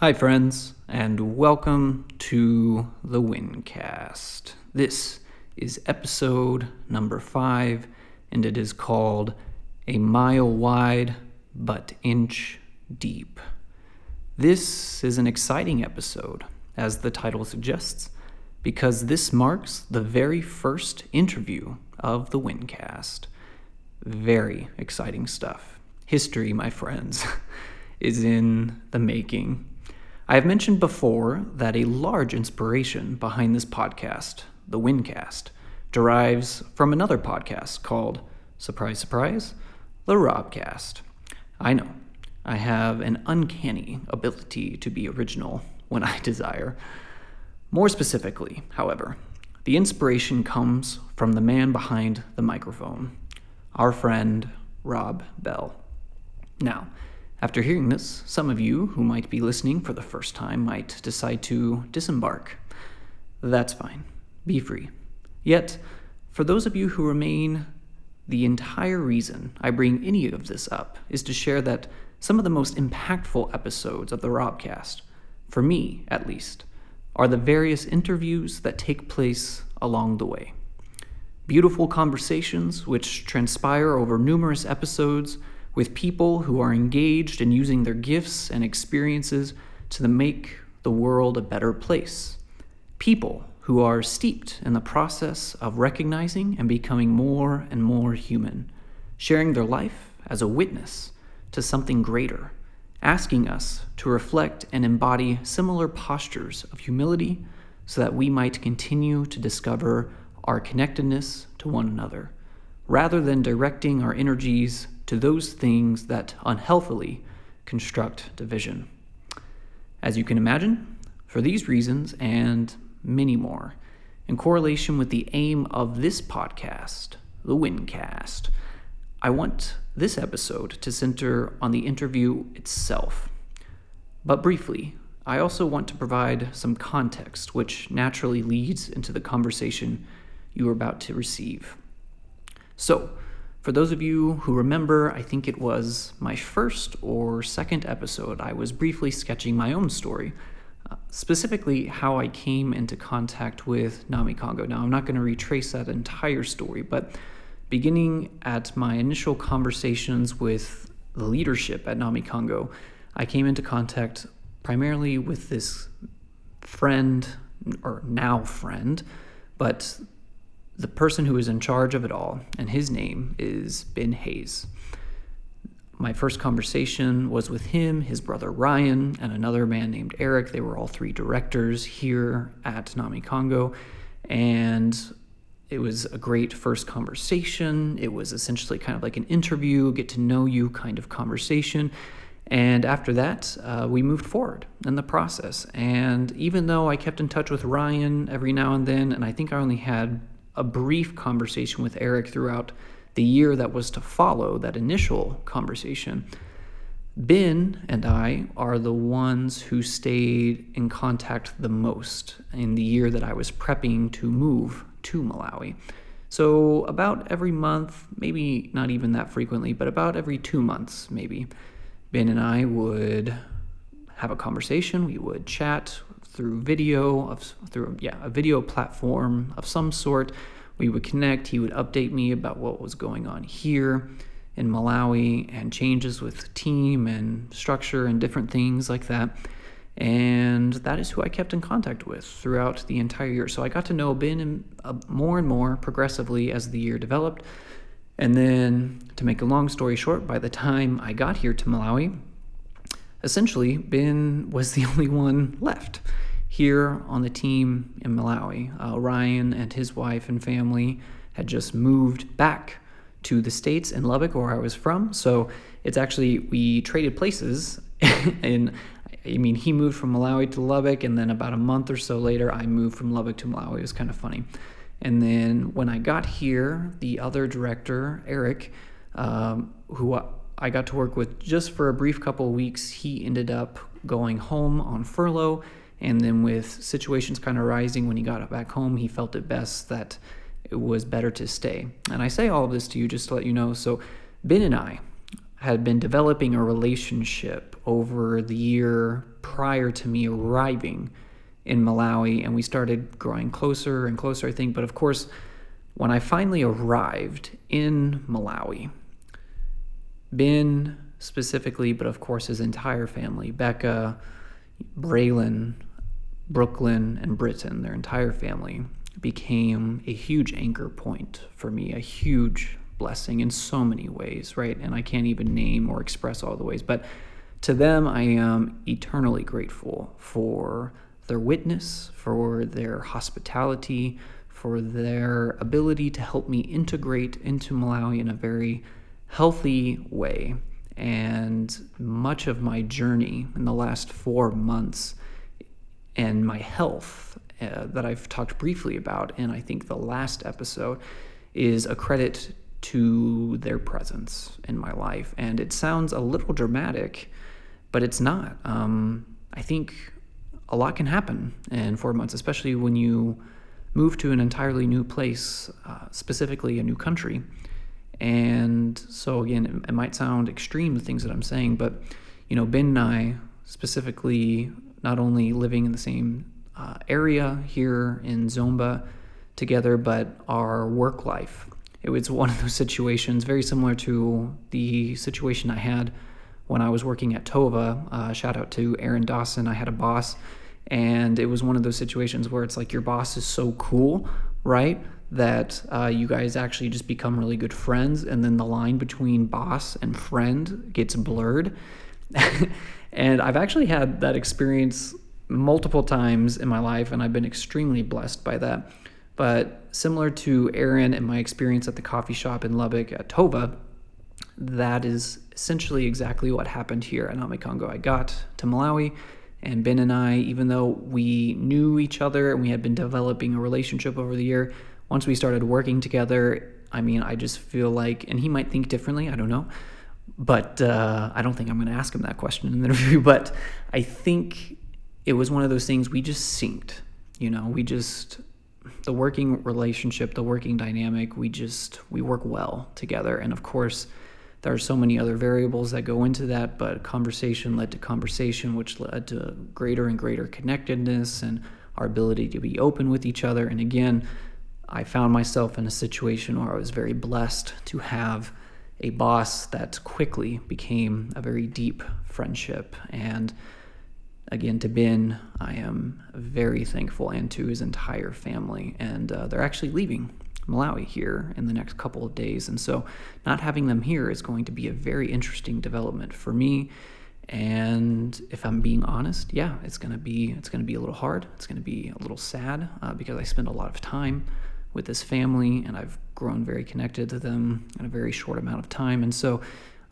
Hi, friends, and welcome to the Windcast. This is episode number five, and it is called A Mile Wide But Inch Deep. This is an exciting episode, as the title suggests, because this marks the very first interview of the Windcast. Very exciting stuff. History, my friends, is in the making. I have mentioned before that a large inspiration behind this podcast, the Windcast, derives from another podcast called, surprise, surprise, the Robcast. I know, I have an uncanny ability to be original when I desire. More specifically, however, the inspiration comes from the man behind the microphone, our friend Rob Bell. Now, after hearing this, some of you who might be listening for the first time might decide to disembark. That's fine. Be free. Yet, for those of you who remain, the entire reason I bring any of this up is to share that some of the most impactful episodes of the Robcast, for me at least, are the various interviews that take place along the way. Beautiful conversations which transpire over numerous episodes with people who are engaged in using their gifts and experiences to make the world a better place. People who are steeped in the process of recognizing and becoming more and more human, sharing their life as a witness to something greater, asking us to reflect and embody similar postures of humility so that we might continue to discover our connectedness to one another, rather than directing our energies to those things that unhealthily construct division. As you can imagine, for these reasons and many more, in correlation with the aim of this podcast, the Windcast, I want this episode to center on the interview itself. But briefly, I also want to provide some context which naturally leads into the conversation you are about to receive. So, for those of you who remember, I think it was my first or second episode, I was briefly sketching my own story, uh, specifically how I came into contact with Namikango. Now, I'm not going to retrace that entire story, but beginning at my initial conversations with the leadership at Namikango, I came into contact primarily with this friend, or now friend, but the person who is in charge of it all, and his name is Ben Hayes. My first conversation was with him, his brother Ryan, and another man named Eric. They were all three directors here at Namikango. And it was a great first conversation. It was essentially kind of like an interview, get to know you kind of conversation. And after that, uh, we moved forward in the process. And even though I kept in touch with Ryan every now and then, and I think I only had a brief conversation with Eric throughout the year that was to follow that initial conversation. Ben and I are the ones who stayed in contact the most in the year that I was prepping to move to Malawi. So, about every month, maybe not even that frequently, but about every two months, maybe, Ben and I would have a conversation. We would chat through video of through yeah a video platform of some sort. We would connect. He would update me about what was going on here in Malawi and changes with team and structure and different things like that. And that is who I kept in contact with throughout the entire year. So I got to know Ben uh, more and more progressively as the year developed. And then, to make a long story short, by the time I got here to Malawi, essentially, Ben was the only one left here on the team in Malawi. Uh, Ryan and his wife and family had just moved back to the States in Lubbock, where I was from. So it's actually, we traded places. and I mean, he moved from Malawi to Lubbock, and then about a month or so later, I moved from Lubbock to Malawi. It was kind of funny. And then when I got here, the other director, Eric, um, who I got to work with just for a brief couple weeks, he ended up going home on furlough and then with situations kind of rising when he got back home, he felt it best that it was better to stay. And I say all of this to you just to let you know. So Ben and I had been developing a relationship over the year prior to me arriving in Malawi, and we started growing closer and closer, I think. But of course, when I finally arrived in Malawi, Ben specifically, but of course his entire family, Becca, Braylon, Brooklyn, and Britain, their entire family, became a huge anchor point for me, a huge blessing in so many ways, right? And I can't even name or express all the ways, but to them, I am eternally grateful for their witness, for their hospitality, for their ability to help me integrate into Malawi in a very healthy way. And much of my journey in the last four months and my health uh, that I've talked briefly about, and I think the last episode, is a credit to their presence in my life. And it sounds a little dramatic, but it's not. Um, I think a lot can happen in four months, especially when you move to an entirely new place, uh, specifically a new country. And so, again, it, it might sound extreme, the things that I'm saying, but, you know, Ben and I, specifically, not only living in the same uh, area here in Zomba together, but our work life. It was one of those situations very similar to the situation I had when I was working at Tova. Uh, shout out to Aaron Dawson. I had a boss, and it was one of those situations where it's like your boss is so cool, right? That uh, you guys actually just become really good friends, and then the line between boss and friend gets blurred. and I've actually had that experience multiple times in my life, and I've been extremely blessed by that. But similar to Aaron and my experience at the coffee shop in Lubbock at Tova, that is essentially exactly what happened here at Namikango. I got to Malawi, and Ben and I, even though we knew each other and we had been developing a relationship over the year, once we started working together, I mean, I just feel like, and he might think differently, I don't know, but uh, I don't think I'm going to ask him that question in the interview. But I think it was one of those things we just synced. You know, we just the working relationship, the working dynamic, we just we work well together. And of course, there are so many other variables that go into that, but conversation led to conversation, which led to greater and greater connectedness and our ability to be open with each other. And again, I found myself in a situation where I was very blessed to have a boss that quickly became a very deep friendship. And again, to Ben, I am very thankful, and to his entire family. And uh, they're actually leaving Malawi here in the next couple of days. And so, not having them here is going to be a very interesting development for me. And if I'm being honest, yeah, it's gonna be it's gonna be a little hard. It's gonna be a little sad uh, because I spend a lot of time with this family, and I've grown very connected to them in a very short amount of time. And so,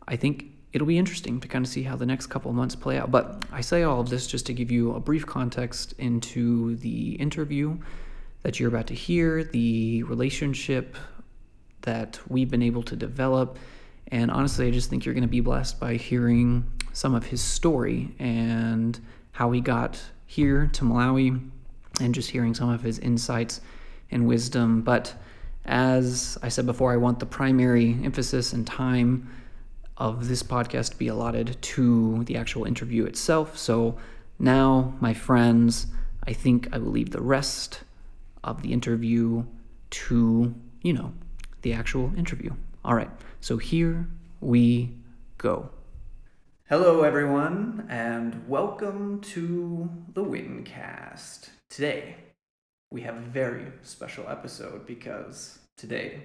I think it'll be interesting to kind of see how the next couple of months play out. But I say all of this just to give you a brief context into the interview that you're about to hear, the relationship that we've been able to develop. And honestly, I just think you're going to be blessed by hearing some of his story and how he got here to Malawi and just hearing some of his insights and wisdom. But as I said before, I want the primary emphasis and time of this podcast to be allotted to the actual interview itself. So now, my friends, I think I will leave the rest of the interview to, you know, the actual interview. All right, so here we go. Hello, everyone, and welcome to the Wincast. Today, we have a very special episode because today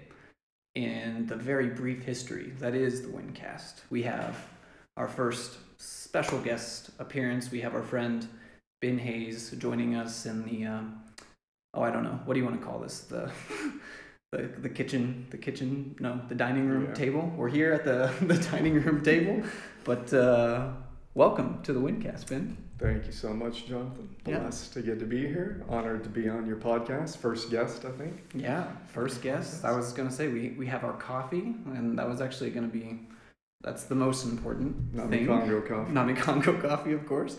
in the very brief history that is the Wincast. We have our first special guest appearance. We have our friend Ben Hayes joining us in the um, oh I don't know what do you want to call this the the, the kitchen the kitchen no the dining room yeah. table. We're here at the the dining room table, but uh, welcome to the Wincast, Ben. Thank you so much, Jonathan. Blessed yeah. to get to be here. Honored to be on your podcast. First guest, I think. Yeah, first guest. I was going to say we, we have our coffee, and that was actually going to be that's the most important Nami thing. Congo coffee. Namikango coffee, of course.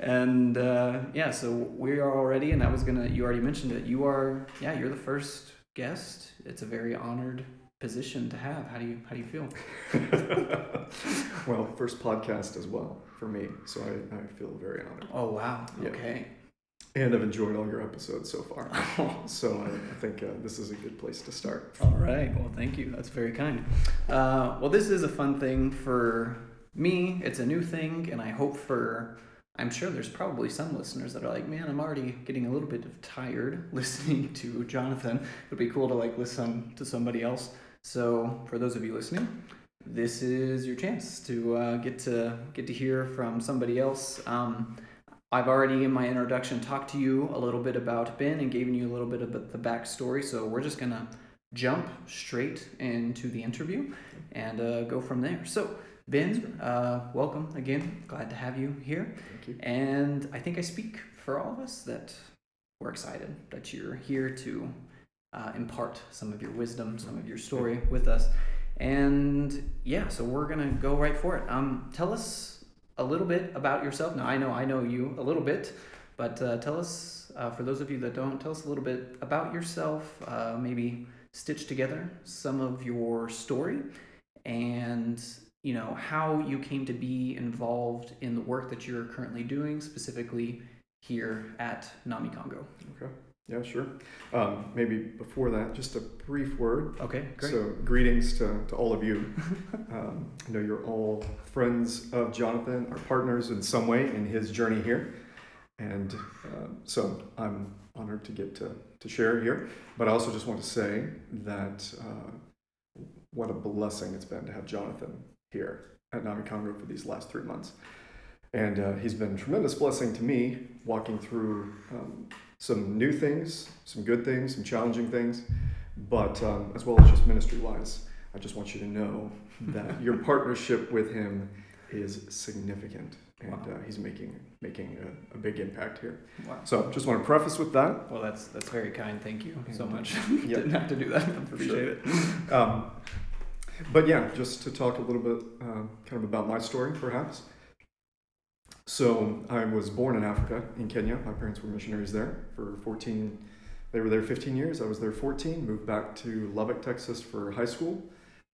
And uh, yeah, so we are already, and I was gonna. You already mentioned it. You are, yeah, you're the first guest. It's a very honored position to have. How do you how do you feel? well, first podcast as well for me, so I, I feel very honored. Oh wow! Yeah. Okay. And I've enjoyed all your episodes so far. so I, I think uh, this is a good place to start. All right. Well, thank you. That's very kind. Uh, well, this is a fun thing for me. It's a new thing, and I hope for I'm sure there's probably some listeners that are like, man, I'm already getting a little bit of tired listening to Jonathan. It'd be cool to like listen to somebody else. So for those of you listening, this is your chance to uh, get to get to hear from somebody else. Um, I've already in my introduction talked to you a little bit about Ben and given you a little bit of the backstory. So we're just gonna jump straight into the interview and uh, go from there. So Ben, uh, welcome again. Glad to have you here. Thank you. And I think I speak for all of us that we're excited that you're here to uh, impart some of your wisdom, some of your story with us. And yeah, so we're gonna go right for it. Um, tell us a little bit about yourself. Now I know I know you a little bit, but uh, tell us uh, for those of you that don't, tell us a little bit about yourself. Uh, maybe stitch together some of your story and you know how you came to be involved in the work that you're currently doing, specifically here at Namikango. Okay. Yeah, sure. Um, maybe before that, just a brief word. Okay, great. So, greetings to, to all of you. um, I know you're all friends of Jonathan, our partners in some way in his journey here. And uh, so I'm honored to get to, to share here. But I also just want to say that uh, what a blessing it's been to have Jonathan here at Namikango for these last three months. And uh, he's been a tremendous blessing to me, walking through um, some new things, some good things, some challenging things, but um, as well as just ministry wise. I just want you to know that your partnership with him is significant, and wow. uh, he's making making a, a, big impact here. Wow. So just want to preface with that. Well, that's that's very kind. Thank you and, so much. Yep. Didn't have to do that. I appreciate sure. it. Um, but yeah, just to talk a little bit uh, kind of about my story, perhaps. So I was born in Africa, in Kenya. My parents were missionaries there for 14. They were there 15 years. I was there 14. Moved back to Lubbock, Texas for high school.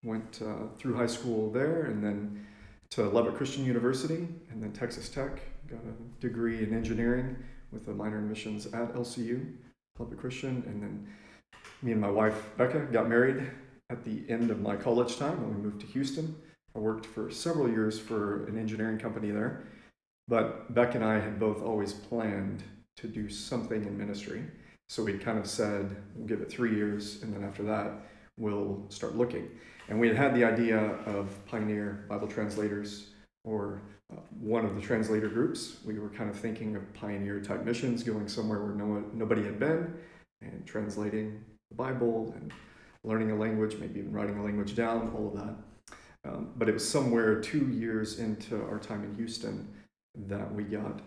Went uh, through high school there, and then to Lubbock Christian University, and then Texas Tech. Got a degree in engineering with a minor in missions at LCU, Lubbock Christian, and then me and my wife Becca got married at the end of my college time when we moved to Houston. I worked for several years for an engineering company there. But Beck and I had both always planned to do something in ministry. So we kind of said, we'll give it three years, and then after that, we'll start looking. And we had had the idea of Pioneer Bible Translators or uh, one of the translator groups. We were kind of thinking of pioneer type missions, going somewhere where no nobody had been, and translating the Bible and learning a language, maybe even writing a language down, all of that. Um, but it was somewhere two years into our time in Houston that we got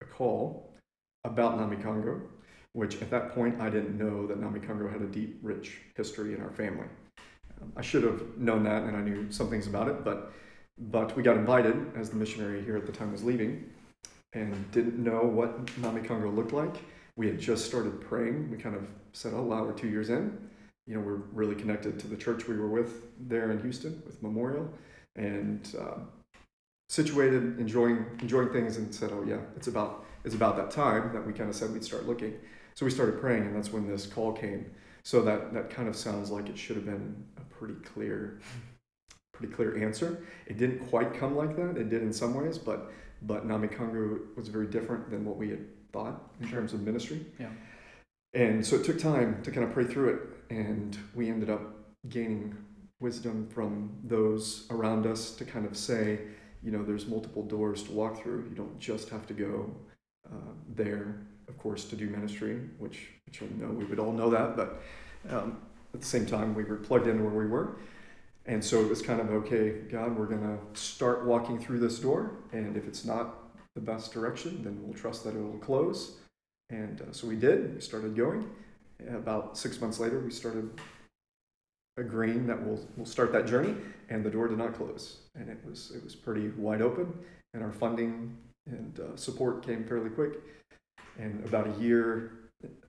a call about Namikango, which at that point I didn't know that Namikango had a deep, rich history in our family. Um, I should have known that and I knew some things about it, but but we got invited as the missionary here at the time was leaving and didn't know what Namikango looked like. We had just started praying. We kind of said, oh wow, we're two years in you know, we're really connected to the church we were with there in Houston with Memorial, and uh, situated, enjoying enjoying things, and said, "Oh yeah, it's about it's about that time that we kind of said we'd start looking." So we started praying, and that's when this call came. So that that kind of sounds like it should have been a pretty clear, pretty clear answer. It didn't quite come like that. It did in some ways, but but Namikango was very different than what we had thought in sure. terms of ministry. Yeah. And so it took time to kind of pray through it and we ended up gaining wisdom from those around us to kind of say, you know, there's multiple doors to walk through. You don't just have to go uh, there, of course, to do ministry, which, which know we would all know that, but um, at the same time, we were plugged in where we were. And so it was kind of okay, God, we're going to start walking through this door. And if it's not the best direction, then we'll trust that it will close. And uh, so we did. We started going about six months later, we started agreeing that we'll we'll start that journey, and the door did not close, and it was it was pretty wide open, and our funding and uh, support came fairly quick, and about a year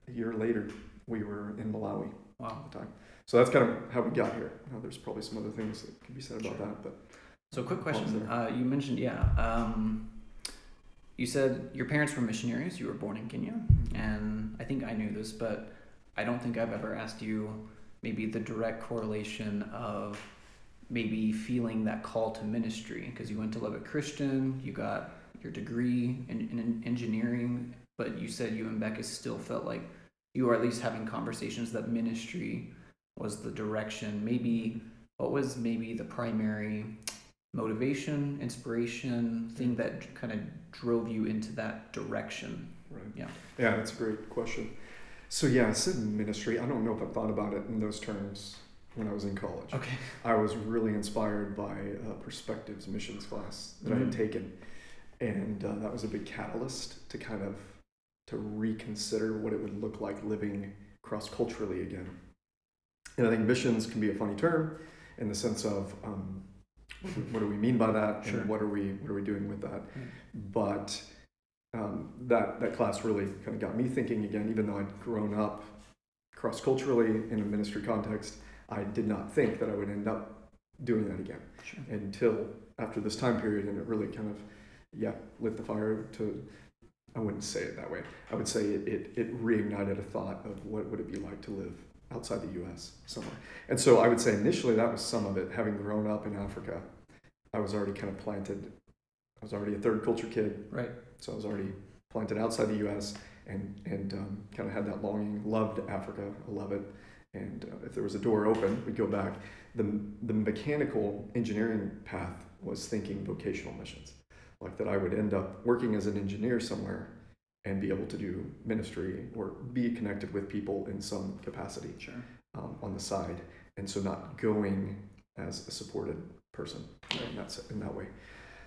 a year later, we were in Malawi. Wow. at the time. So that's kind of how we got here. Now, there's probably some other things that can be said about Sure. that, but So, quick question. Uh, you mentioned, yeah. Um, you said your parents were missionaries. You were born in Kenya, and I think I knew this, but I don't think I've ever asked you maybe the direct correlation of maybe feeling that call to ministry because you went to Lubbock Christian, you got your degree in, in engineering, but you said you and Becca still felt like you were at least having conversations that ministry was the direction. Maybe what was maybe the primary motivation, inspiration, thing that kind of drove you into that direction? right. Yeah. Yeah, that's a great question. So yeah, I said ministry. I don't know if I thought about it in those terms when I was in college. Okay. I was really inspired by a Perspectives missions class that I had Mhm. taken, and uh, that was a big catalyst to kind of to reconsider what it would look like living cross culturally again. And I think missions can be a funny term in the sense of um, what, do, we mean by that, Sure. and what are we what are we doing with that? Mm. But um, that that class really kind of got me thinking again. Even though I'd grown up cross culturally in a ministry context, I did not think that I would end up doing that again Sure. until after this time period, and it really kind of yeah lit the fire to. I wouldn't say it that way. I would say it, it, it reignited a thought of what would it be like to live outside the U.S. somewhere. And so I would say initially that was some of it. Having grown up in Africa, I was already kind of planted. I was already a third culture kid, Right. so I was already planted outside the U.S. and and um, kind of had that longing. Loved Africa. I love it. And uh, if there was a door open, we'd go back. The the mechanical engineering path was thinking vocational missions, like that I would end up working as an engineer somewhere and be able to do ministry or be connected with people in some capacity Sure. um, on the side, and so not going as a supported person in that in that way.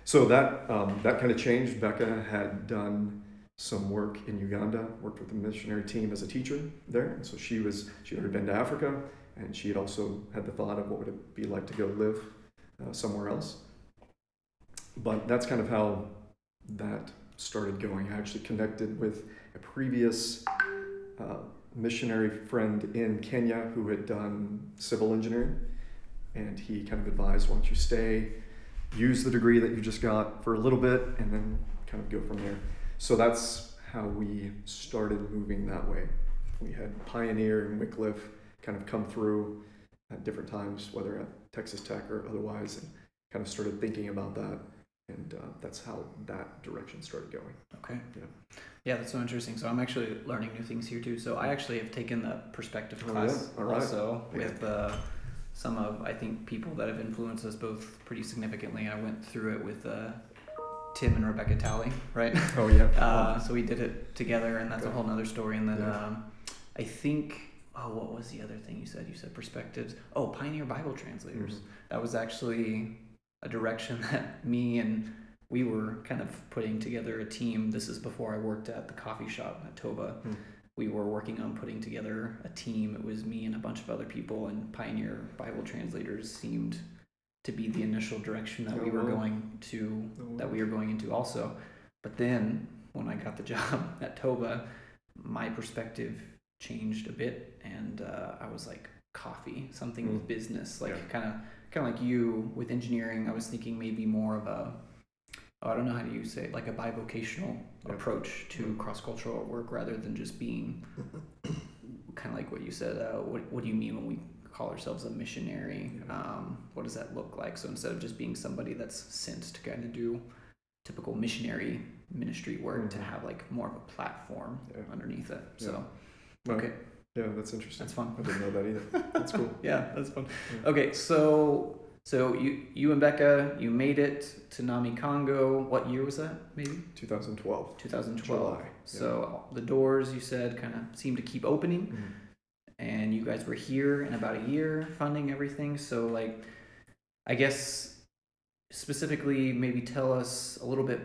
So that um, that kind of changed. Becca had done some work in Uganda, worked with the missionary team as a teacher there, and so she was she had already been to Africa, and she had also had the thought of what would it be like to go live uh, somewhere else. But that's kind of how that started going. I actually connected with a previous uh, missionary friend in Kenya who had done civil engineering, and he kind of advised, "Why don't you stay, use the degree that you just got for a little bit, and then kind of go from there." So that's how we started moving that way. We had Pioneer and Wycliffe kind of come through at different times, whether at Texas Tech or otherwise, and kind of started thinking about that, and uh, that's how that direction started going. Okay. Yeah. Yeah, that's so interesting. So I'm actually learning new things here too. So I actually have taken the perspective Oh, class yeah? All right. also Yeah. with uh, some of I think people that have influenced us both pretty significantly. I went through it with uh, Tim and Rebecca Talley, right? Oh yeah. Uh, so we did it together, and that's a whole other story. And then Yeah. um, I think, oh, what was the other thing you said? You said perspectives. Oh, Pioneer Bible Translators. Mhm. That was actually a direction that me and we were kind of putting together a team. This is before I worked at the coffee shop at Toba. Hmm. We were working on putting together a team. It was me and a bunch of other people, and Pioneer Bible Translators seemed to be the initial direction that we Oh, were going to Oh, that we were going into also. But then when I got the job at Toba, my perspective changed a bit, and uh, I was like, coffee, something with Mm. business, like kind of kind of like you with engineering. I was thinking maybe more of a I don't know how do you say it, like a bivocational Yeah. approach to Mm. cross cultural work rather than just being kind of like what you said. Uh, what what do you mean when we call ourselves a missionary? Yeah. Um, what does that look like? So instead of just being somebody that's sent to kind of do typical missionary ministry work, to Mhm. have like more of a platform underneath it. So Well, okay, Yeah, that's interesting. that's fun. I didn't know that either. That's cool. yeah, that's fun. Okay, so so you you and Becca, you made it to Namikango. What year was that? Maybe 2012. 2012. July. yeah. So the doors you said kind of seemed to keep opening, Mhm. and you guys were here in about a year, funding everything. So like, I guess specifically, maybe tell us a little bit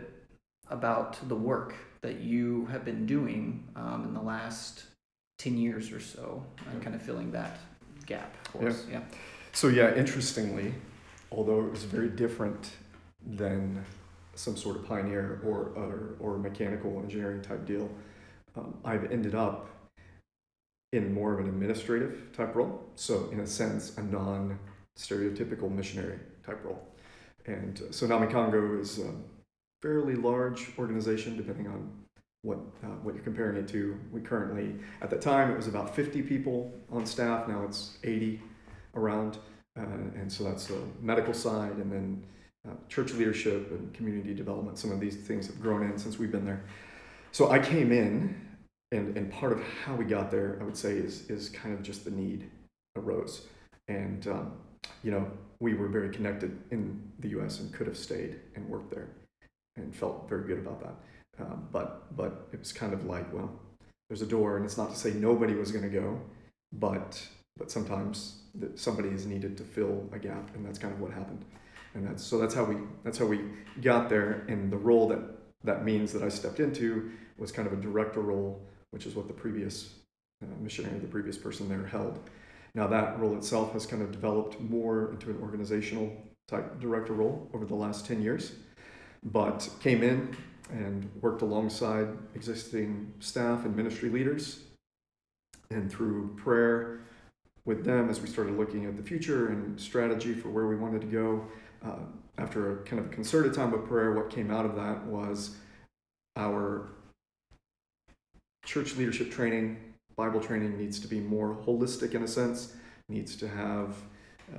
about the work that you have been doing um, in the last ten years or so, and Yeah. kind of filling that gap for us. Yeah. So yeah, interestingly, although it was very different than some sort of pioneer or or, mechanical engineering type deal, um, I've ended up in more of an administrative type role. So, in a sense, a non stereotypical missionary type role. And uh, so, Namikango is a fairly large organization, depending on what uh, what you're comparing it to. We currently, at the time, it was about 50 people on staff. Now it's 80 around, uh, and so that's the medical side, and then uh, church leadership and community development. Some of these things have grown in since we've been there. So I came in, and and part of how we got there, I would say, is is kind of just the need arose, and um, you know we were very connected in the U.S. and could have stayed and worked there, and felt very good about that um, but but it was kind of like, well, there's a door, and it's not to say nobody was going to go, but but sometimes somebody is needed to fill a gap, and that's kind of what happened. And that's so that's how we that's how we got there. And the role that that means that I stepped into was kind of a director role, which is what the previous uh, missionary, the previous person there held. Now that role itself has kind of developed more into an organizational type director role over the last 10 years, but came in and worked alongside existing staff and ministry leaders. And through prayer with them as we started looking at the future and strategy for where we wanted to go, uh, after a kind of concerted time of prayer, what came out of that was our church leadership training, Bible training needs to be more holistic in a sense, needs to have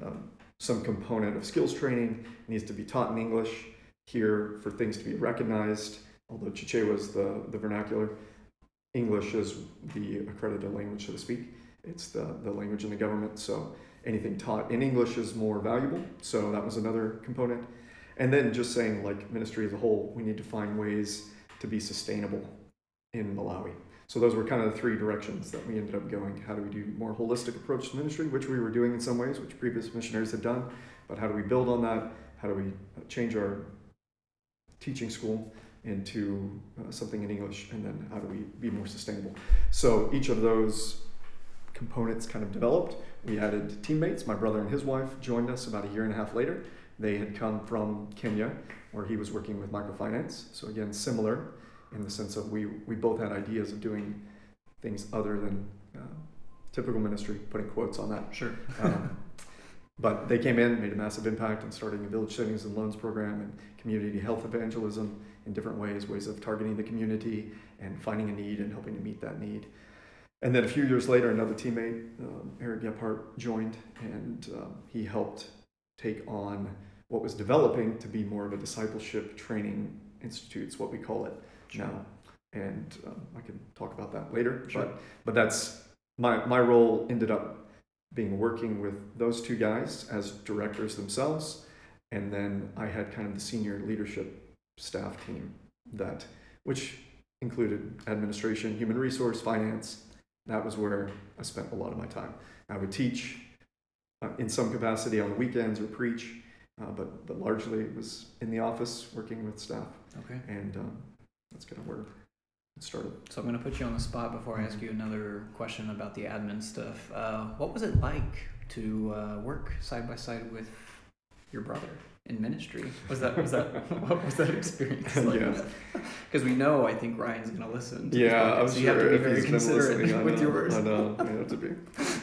um, some component of skills training, needs to be taught in English, here for things to be recognized. Although Chichewa is the, the vernacular, English is the accredited language, so to speak. It's the, the language in the government, so anything taught in English is more valuable. So that was another component. And then just saying, like ministry as a whole, we need to find ways to be sustainable in Malawi. So those were kind of the three directions that we ended up going. How do we do more holistic approach to ministry, which we were doing in some ways, which previous missionaries had done, but how do we build on that? How do we change our teaching school into uh, something in English, and then how do we be more sustainable? So each of those components kind of developed. We added teammates. My brother and his wife joined us about a year and a half later. They had come from Kenya, where he was working with microfinance. So again, similar in the sense of we we both had ideas of doing things other than uh, typical ministry. Putting quotes on that. Sure. um, but they came in, made a massive impact in starting a village savings and loans program and community health evangelism in different ways, ways of targeting the community and finding a need and helping to meet that need. And then a few years later, another teammate, um, Eric Gephardt, joined and um, he helped take on what was developing to be more of a discipleship training institute, it's what we call it sure. now. And um, I can talk about that later. Sure. But, but that's my, my role ended up being working with those two guys as directors themselves. And then I had kind of the senior leadership staff team that, which included administration, human resource, finance. That was where I spent a lot of my time. I would teach uh, in some capacity on the weekends or preach, uh, but but largely it was in the office working with staff. Okay. And um, that's kind of where it started. So I'm going to put you on the spot before I ask you another question about the admin stuff. Uh, what was it like to uh, work side by side with your brother? In ministry. Was that was that what was that experience like? Yeah. Because we know I think Ryan's gonna listen. To yeah, I'm so sure you have to be very considerate with know, yours. I know. You have to be.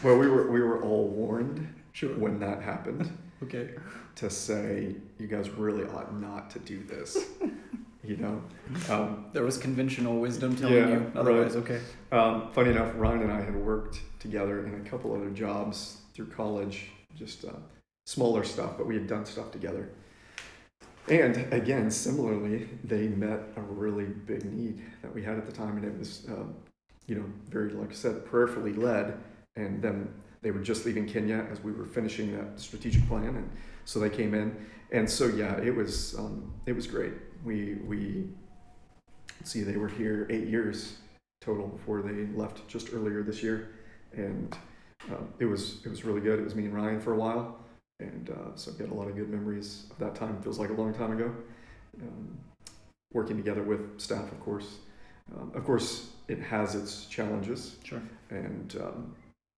Well, we were we were all warned sure. when that happened. okay. To say you guys really ought not to do this. you know. Um, there was conventional wisdom telling yeah, you otherwise. Right. Okay. Um, funny enough, Ryan and I had worked together in a couple other jobs through college, just. Uh, smaller stuff, but we had done stuff together. And again, similarly, they met a really big need that we had at the time, and it was, um, you know, very, like I said, prayerfully led. And then they were just leaving Kenya as we were finishing that strategic plan, and so they came in. And so, yeah, it was um, it was great. We we see they were here eight years total before they left just earlier this year, and um, it was it was really good. It was me and Ryan for a while, and uh, so I've got a lot of good memories of that time. It feels like a long time ago. Um, working together with staff, of course. Um, of course, it has its challenges. Sure. And um,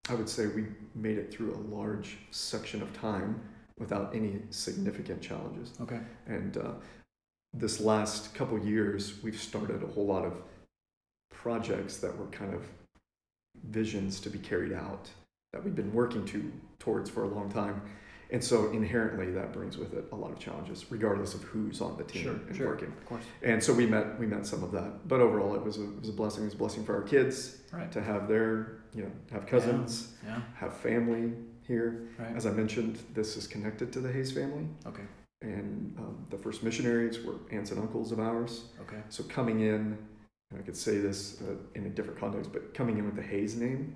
I would say we made it through a large section of time without any significant challenges. Okay. And uh, this last couple years, we've started a whole lot of projects that were kind of visions to be carried out that we've been working to towards for a long time. And so inherently that brings with it a lot of challenges, regardless of who's on the team Sure, and sure. working. Of course. And so we met we met some of that. But overall it was a, it was a blessing. It was a blessing for our kids Right. to have their, you know, have cousins, Yeah. have family here. Right. As I mentioned, this is connected to the Hayes family. Okay. And um, the first missionaries were aunts and uncles of ours. Okay. So coming in, and I could say this uh, in a different context, but coming in with the Hayes name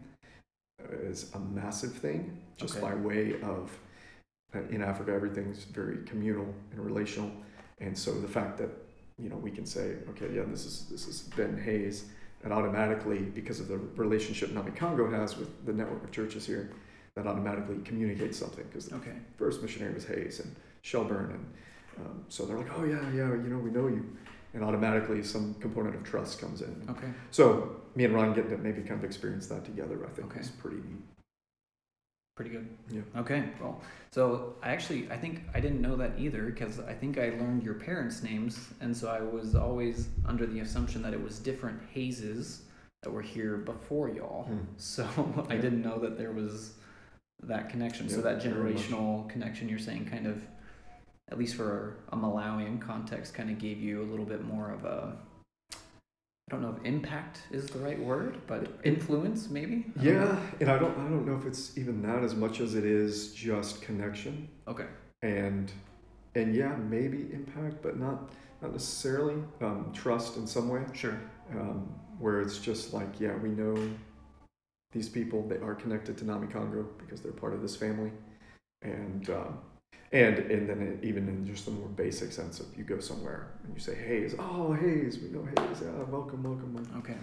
uh, is a massive thing, just Okay. by way of in Africa everything's very communal and relational, and so the fact that you know we can say, okay, yeah, this is this is Ben Hayes, and automatically because of the relationship Namikango has with the network of churches here, that automatically communicates something because the Okay. first missionary was Hayes and Shelburne, and um, so they're like, oh yeah, yeah, you know, we know you, and automatically some component of trust comes in. Okay. So me and Ron getting to maybe kind of experience that together, I think, Okay. is pretty neat. Pretty good. Yeah. Okay. Well, so I actually I think I didn't know that either because I think I learned your parents' names, and so I was always under the assumption that it was different Haze's that were here before y'all. Hmm. So I Yeah. didn't know that there was that connection. so that generational connection you're saying kind of, at least for a Malawian context, kind of gave you a little bit more of a. I don't know if impact is the right word, but influence maybe. I. Yeah, and I don't, I don't know if it's even that as much as it is just connection Okay. and, and yeah, maybe impact, but not, not necessarily um, trust in some way. Sure. um, where it's just like, yeah, we know these people. They are connected to Namikango because they're part of this family, and um, and and then it, even in just the more basic sense of you go somewhere and you say Hayes, oh Hayes, we know Hayes, yeah, welcome, welcome, welcome. Okay.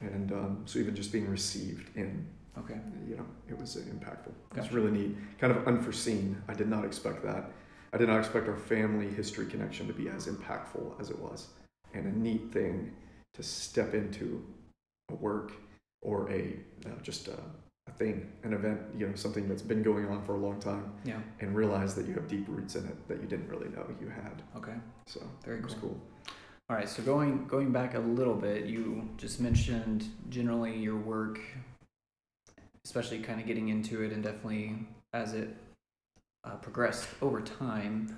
and um, so even just being received in, Okay. you know, it was uh, impactful. It was really neat, kind of unforeseen. I did not expect that. I did not expect our family history connection to be as impactful as it was, and a neat thing to step into a work or a uh, just a, a thing, an event, you know, something that's been going on for a long time, Yeah. and realize that you have deep roots in it that you didn't really know you had. Okay. So Very cool. cool. All right. So going going back a little bit, you just mentioned generally your work, especially kind of getting into it, and definitely as it uh, progressed over time,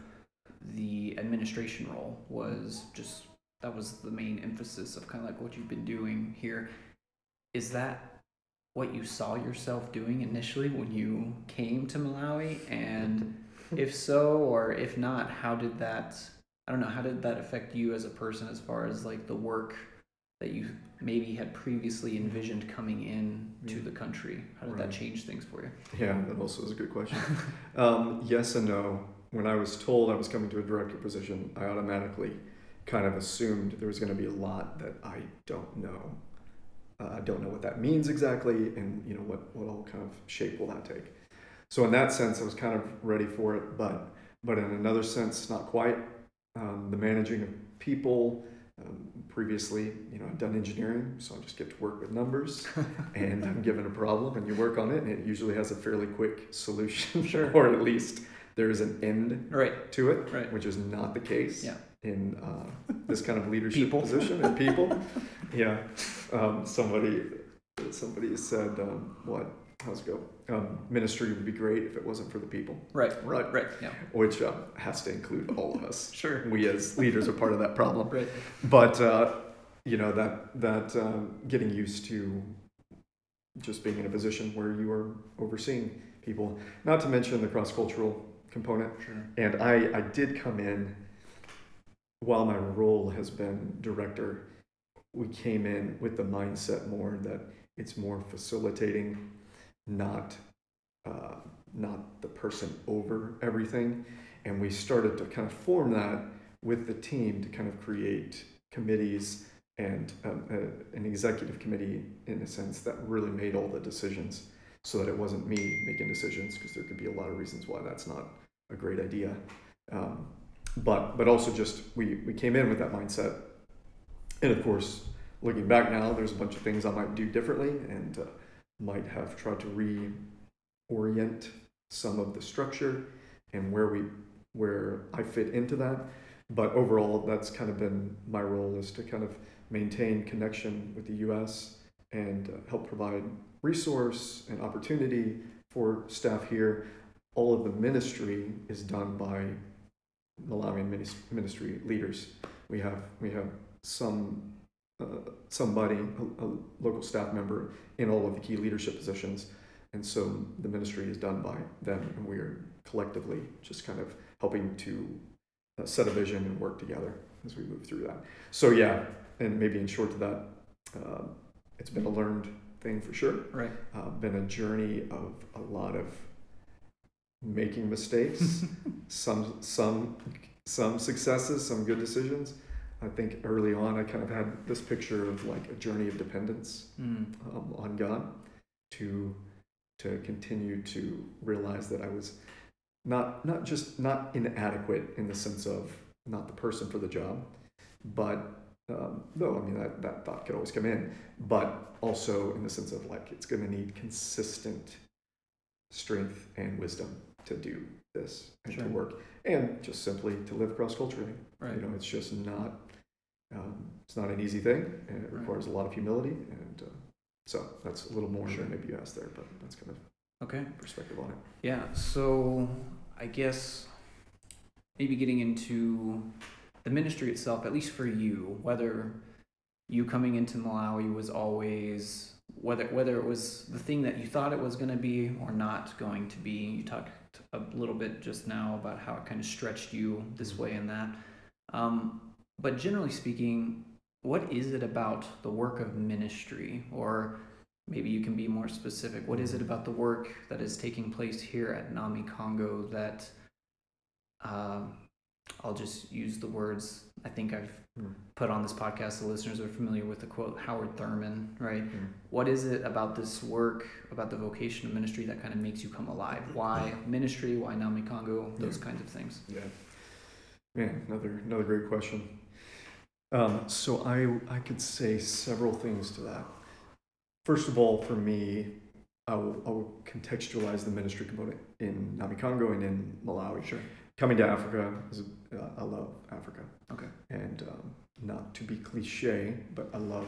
the administration role was just that was the main emphasis of kind of like what you've been doing here. Is that what you saw yourself doing initially when you came to Malawi? And if so, or if not, how did that? I don't know. How did that affect you as a person, as far as like the work that you maybe had previously envisioned coming in to the country? How did that Right. change things for you? Yeah, that also is a good question. um, yes and no. When I was told I was coming to a director position, I automatically kind of assumed there was going to be a lot that I don't know. Uh, I don't know what that means exactly, and you know what what all kind of shape will that take. So in that sense, I was kind of ready for it, but but in another sense, not quite. Um, the managing of people. Um, previously, you know, I've done engineering, so I just get to work with numbers and I'm given a problem and you work on it and it usually has a fairly quick solution Sure. or at least there's an end Right. to it Right. which is not the case Yeah. In uh, this kind of leadership People. position and people yeah um, somebody somebody said um, what how's it go um, ministry would be great if it wasn't for the people Right. Right. Right. Yeah. which um, has to include all of us Sure. we as leaders are part of that problem Right. but uh, you know that that um, getting used to just being in a position where you are overseeing people not to mention the cross-cultural component Sure. and i i did come in while my role has been director we came in with the mindset more that it's more facilitating not uh, not the person over everything. And we started to kind of form that with the team to kind of create committees and um, a, an executive committee in a sense that really made all the decisions so that it wasn't me making decisions because there could be a lot of reasons why that's not a great idea. Um, but but also just we we came in with that mindset and of course looking back now there's a bunch of things i might do differently and uh, might have tried to reorient some of the structure and where we where i fit into that but overall that's kind of been my role is to kind of maintain connection with the us and uh, help provide resource and opportunity for staff here. All of the ministry is done by Malawian ministry leaders. We have we have some uh, somebody, a, a local staff member, in all of the key leadership positions, and so the ministry is done by them, and we are collectively just kind of helping to uh, set a vision and work together as we move through that. So yeah, and maybe in short to that, uh, it's been a learned thing for sure. Right. Uh, been a journey of a lot of making mistakes, some some some successes, some good decisions. I think early on I kind of had this picture of like a journey of dependence Mm. um, on God to to continue to realize that I was not not just not inadequate in the sense of not the person for the job, but um, though I mean that, that thought could always come in, but also in the sense of like it's going to need consistent strength and wisdom to do this and Sure. to work and just simply to live cross culturally. Right. You know, it's just not um, it's not an easy thing, and it Right. requires a lot of humility. And uh, so that's a little more Sure. than maybe you asked there, but that's kind of Okay. perspective on it. Yeah. So I guess maybe getting into the ministry itself, at least for you, whether you coming into Malawi was always whether whether it was the thing that you thought it was going to be or not going to be. You talked a little bit just now about how it kind of stretched you this way and that. Um, but generally speaking, what is it about the work of ministry, or maybe you can be more specific? What is it about the work that is taking place here at Namikango that um, I'll just use the words I think I've Mm. put on this podcast. The listeners are familiar with the quote Howard Thurman, right? Mm. What is it about this work, about the vocation of ministry that kind of makes you come alive? Why ministry? Why Namikango? Those kinds of things. Yeah, man, another another great question. Um, so I I could say several things to that. First of all, for me, I will, I will contextualize the ministry component in Namikango and in Malawi. Sure. Coming to Africa, is, I love Africa. Okay. And um, not to be cliche, but I love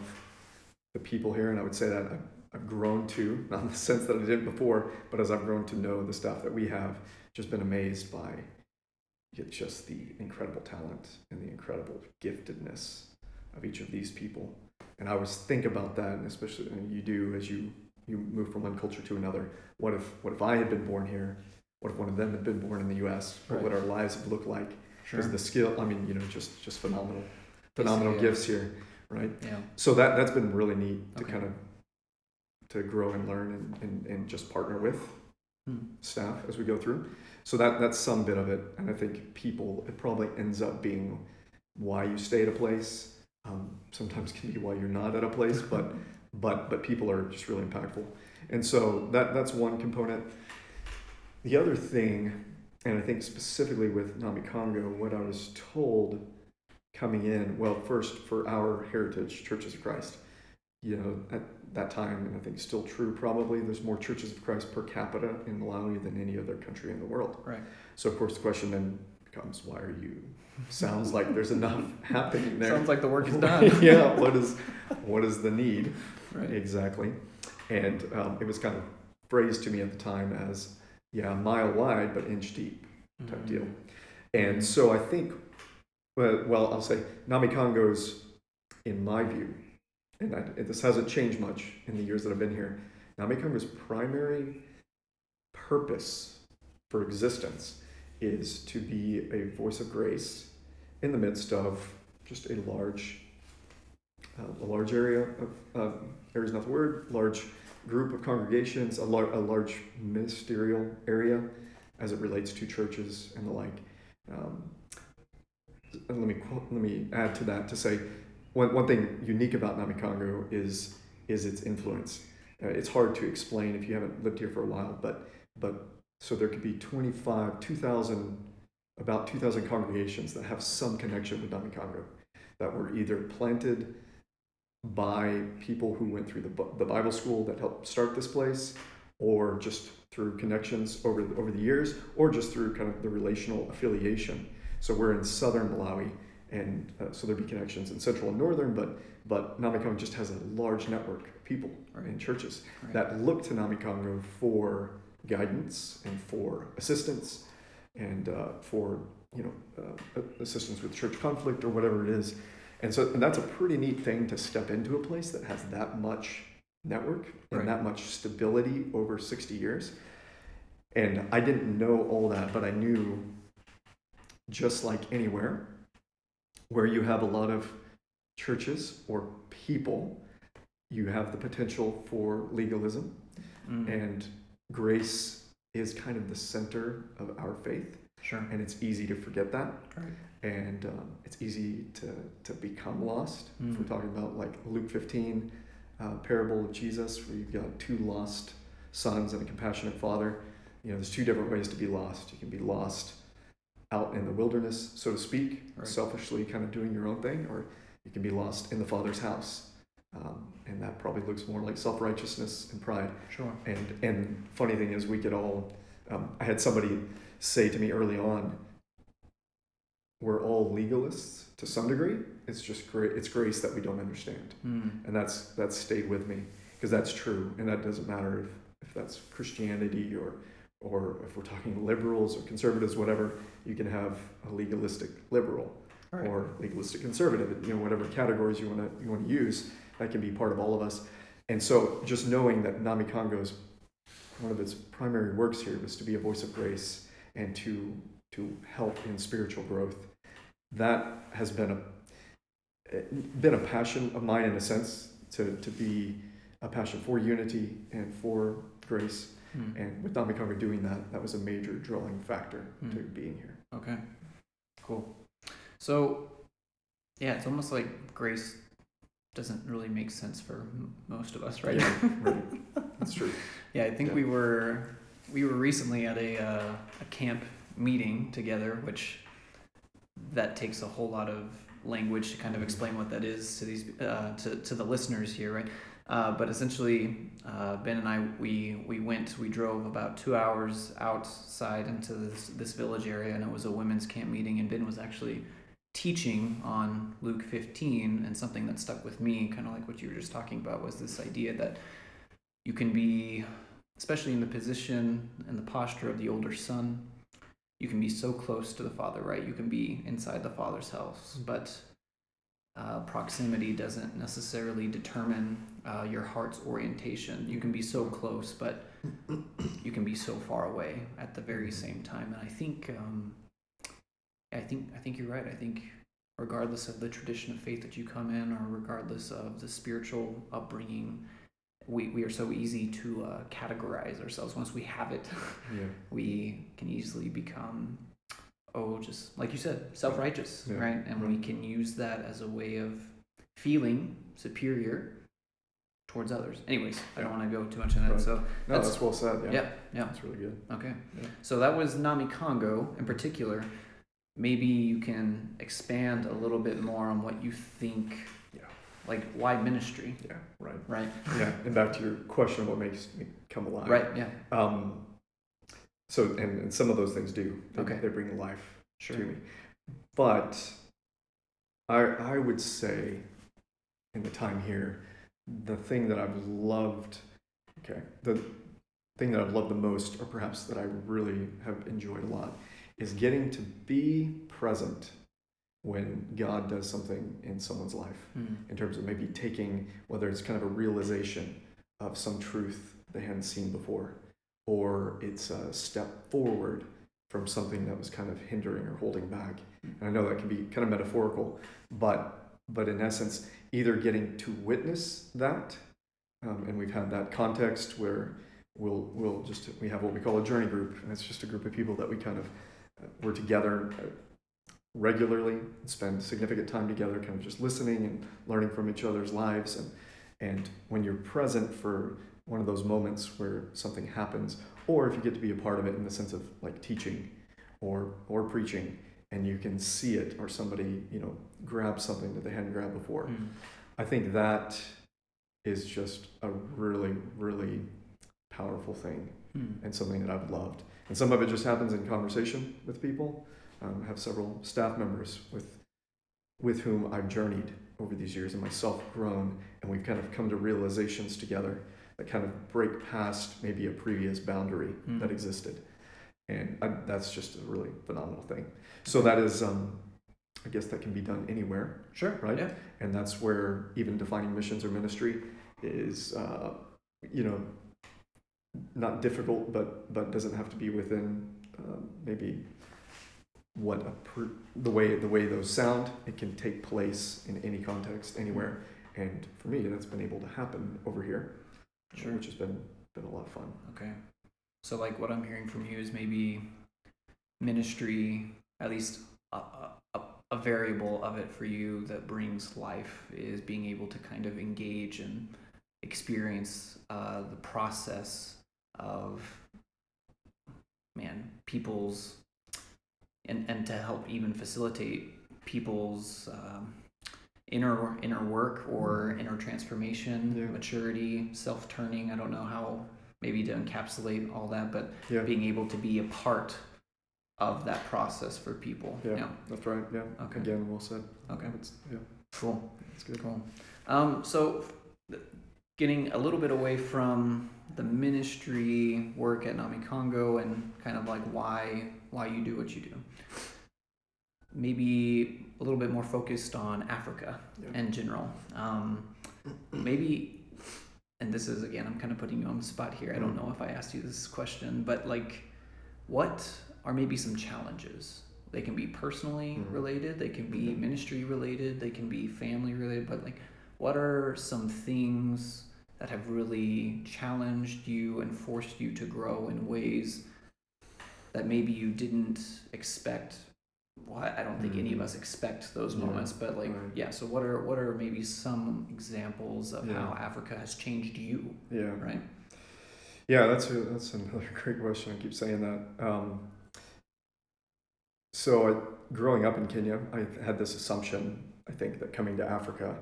the people here, and I would say that I've, I've grown to, not in the sense that I did before, but as I've grown to know the stuff that we have, just been amazed by just the incredible talent and the incredible giftedness of each of these people. And I always think about that, and especially and you do as you you move from one culture to another. What if what if I had been born here? What if one of them had been born in the U.S.? What would our lives have looked like? Sure. Because the skill, I mean, you know, just just phenomenal, phenomenal Yeah. gifts here, right? Yeah. So that that's been really neat to Okay. kind of to grow and learn and, and, and just partner with Hmm. staff as we go through. So that that's some bit of it, and I think people it probably ends up being why you stay at a place. Um, sometimes can be why you're not at a place, but but but people are just really impactful, and so that that's one component. The other thing, and I think specifically with Namikango, what I was told coming in, well, first for our heritage, Churches of Christ, you know, at that time, and I think still true probably, there's more Churches of Christ per capita in Malawi than any other country in the world. Right. So of course the question then becomes, why are you? Sounds like there's enough happening there. Sounds like the work is done. yeah. What is, what is the need? Right. Exactly. And um, it was kind of phrased to me at the time as, yeah, mile wide but inch deep type deal. Mhm. And so I think, well, well I'll say Namikango's, in my view, and, I, and this hasn't changed much in the years that I've been here, Namikango's primary purpose for existence is to be a voice of grace in the midst of just a large, uh, a large area of, uh, area is not the word, large group of congregations, a, lar- a large ministerial area as it relates to churches and the like. Um, let me let me add to that to say one, one thing unique about Namikango is is its influence. Uh, it's hard to explain if you haven't lived here for a while, but but so there could be 25, 2,000, about 2,000 congregations that have some connection with Namikango that were either planted by people who went through the, the Bible school that helped start this place, or just through connections over the, over the years, or just through kind of the relational affiliation. So we're in southern Malawi, and uh, so there'd be connections in central and northern, but but Namikango just has a large network of people Right. in churches Right. that look to Namikango for guidance and for assistance and uh, for you know uh, assistance with church conflict or whatever it is. And so and that's a pretty neat thing to step into a place that has that much network and Right. that much stability over 60 years. And I didn't know all that, but I knew just like anywhere where you have a lot of churches or people, you have the potential for legalism Mm. and grace is kind of the center of our faith Sure. and it's easy to forget that Right. And um, it's easy to, to become lost if Mm. we're talking about like luke 15 uh, parable of jesus where you've got two lost sons and a compassionate father you know there's two different ways to be lost you can be lost out in the wilderness so to speak Right. selfishly kind of doing your own thing or you can be lost in the father's house um, and that probably looks more like self-righteousness and pride Sure. and and funny thing is, we get all. Um, I had somebody say to me early on, "We're all legalists to some degree. It's just great. It's grace that we don't understand." Mm. And that's that's stayed with me because that's true, and that doesn't matter if, if that's Christianity or or if we're talking liberals or conservatives, whatever. You can have a legalistic liberal Right. or legalistic conservative, you know, whatever categories you want to you want to use, that can be part of all of us. And so, just knowing that Namikango's one of its primary works here was to be a voice of grace and to to help in spiritual growth, that has been a been a passion of mine in a sense to to be a passion for unity and for grace. Mm. And with Namikango doing that, that was a major drawing factor to Mm. being here. Okay. Cool. So, yeah, it's almost like grace doesn't really make sense for m- most of us, right? Yeah, right. That's true. Yeah, I think Yeah. we were we were recently at a uh, a camp meeting together, which that takes a whole lot of language to kind of explain what that is to these uh, to to the listeners here, right? Uh, but essentially, uh, Ben and I we we went we drove about two hours outside into this this village area, and it was a women's camp meeting, and Ben was actually teaching on Luke 15 and something that stuck with me kind of like what you were just talking about was this idea that you can be especially in the position and the posture of the older son you can be so close to the father right? You can be inside the father's house but uh, proximity doesn't necessarily determine uh, your heart's orientation. You can be so close but you can be so far away at the very same time. And i think um, i think i think you're right. I think regardless of the tradition of faith that you come in or regardless of the spiritual upbringing we, we are so easy to uh, categorize ourselves once we have it Yeah. we can easily become oh just like you said self-righteous Yeah, right and we can use that as a way of feeling superior towards others anyways i don't want to go too much in that Right. so No, That's- that's, well said. Yeah. yeah yeah That's really good. okay Yeah. so that was Namikango in particular maybe you can expand a little bit more on what you think Yeah. Like why ministry Yeah. Right. right Yeah. And back to your question, what makes me come alive? right yeah Um. So, and, and some of those things do. They, Okay. They bring life sure to me, but I I would say, in the time here, the thing that I've loved, okay, the thing that I've loved the most, or perhaps that I really have enjoyed a lot, is getting to be present when God does something in someone's life Mm. in terms of maybe taking whether it's kind of a realization of some truth they hadn't seen before or it's a step forward from something that was kind of hindering or holding back and i know that can be kind of metaphorical but but in essence either getting to witness that um, and we've had that context where we'll we'll just we have what we call a journey group and it's just a group of people that we kind of uh, we're together uh, regularly and spend significant time together kind of just listening and learning from each other's lives and and when you're present for one of those moments where something happens or if you get to be a part of it in the sense of like teaching or or preaching and you can see it or somebody you know grab something that they hadn't grabbed before Mm. i think that is just a really really powerful thing Mm. and something that I've loved. And some of it just happens in conversation with people. Um, I have several staff members with with whom I've journeyed over these years and myself grown, and we've kind of come to realizations together that kind of break past maybe a previous boundary Mm. that existed. And I, that's just a really phenomenal thing. So that is, um, I guess that can be done anywhere, Sure. Right? Yeah. and that's where even defining missions or ministry is, uh, you know, not difficult, but but doesn't have to be within um, maybe what a per, the way the way those sound. It can take place in any context, anywhere, and for me, that's been able to happen over here, Sure. which has been been a lot of fun. Okay. So, like, what I'm hearing from you is maybe ministry, at least a, a, a- a variable of it for you that brings life is being able to kind of engage and experience uh, the process of, man, people's, and, and to help even facilitate people's um, inner inner work or inner transformation, Yeah. maturity, self turning. I don't know how maybe to encapsulate all that, but Yeah, being able to be a part of that process for people. Yeah. that's right. Yeah, Okay. again, well said. Okay. It's, yeah, Cool. it's good. Cool. Um, so, getting a little bit away from the ministry work at Namikango and kind of like why why you do what you do. Maybe a little bit more focused on Africa Yeah. in general. Um, maybe, and this is again, I'm kind of putting you on the spot here. I don't know if I asked you this question, but like, what are maybe some challenges? They can be personally Mhm. related, they can be ministry related, they can be family related, but like, what are some things that have really challenged you and forced you to grow in ways that maybe you didn't expect? Well, I don't think any of Mhm. us expect those Yeah, moments, but like, right. yeah. So, what are what are maybe some examples of Yeah. how Africa has changed you? Yeah. Right. Yeah, that's a, that's another great question. I keep saying that. Um, so, I, growing up in Kenya, I had this assumption. I think that coming to Africa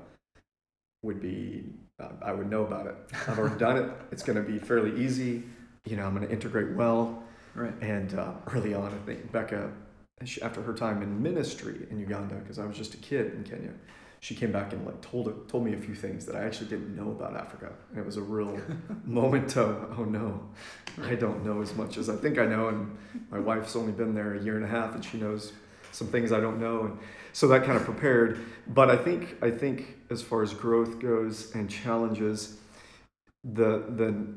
would be, uh, I would know about it. I've already done it. It's going to be fairly easy. You know, I'm going to integrate well. Right. And uh, early on, I think Becca, she, after her time in ministry in Uganda, because I was just a kid in Kenya, she came back and like told told me a few things that I actually didn't know about Africa, and it was a real moment of oh no, I don't know as much as I think I know, and my wife's only been there a year and a half, and she knows some things I don't know, and so that kind of prepared. But I think I think as far as growth goes and challenges, the the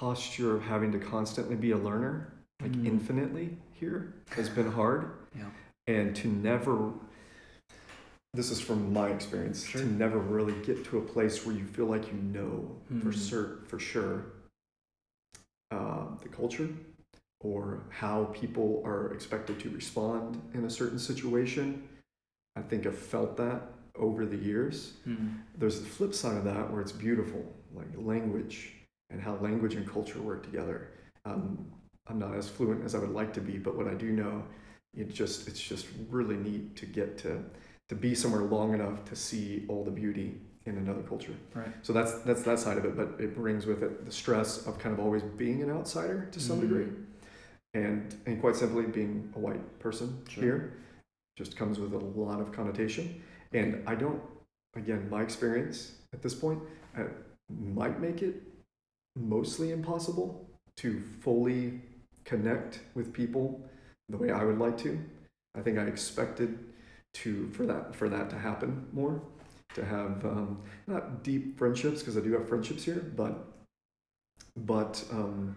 posture of having to constantly be a learner, like Mm. infinitely here, has been hard Yeah. and to never this is from my experience Sure. to never really get to a place where you feel like you know for Mhm. cer- for sure uh, the culture or how people are expected to respond in a certain situation i think i've felt that over the years Mm. there's the flip side of that where it's beautiful like language and how language and culture work together um, i'm not as fluent as i would like to be but what i do know it just it's just really neat to get to to be somewhere long enough to see all the beauty in another culture Right. so that's that's that side of it but it brings with it the stress of kind of always being an outsider to some Mm. degree and and quite simply being a white person Sure. here just comes with a lot of connotation and i don't again my experience at this point uh, might make it mostly impossible to fully connect with people the way i would like to i think i expected to for that for that to happen more to have um, not deep friendships because i do have friendships here but but um,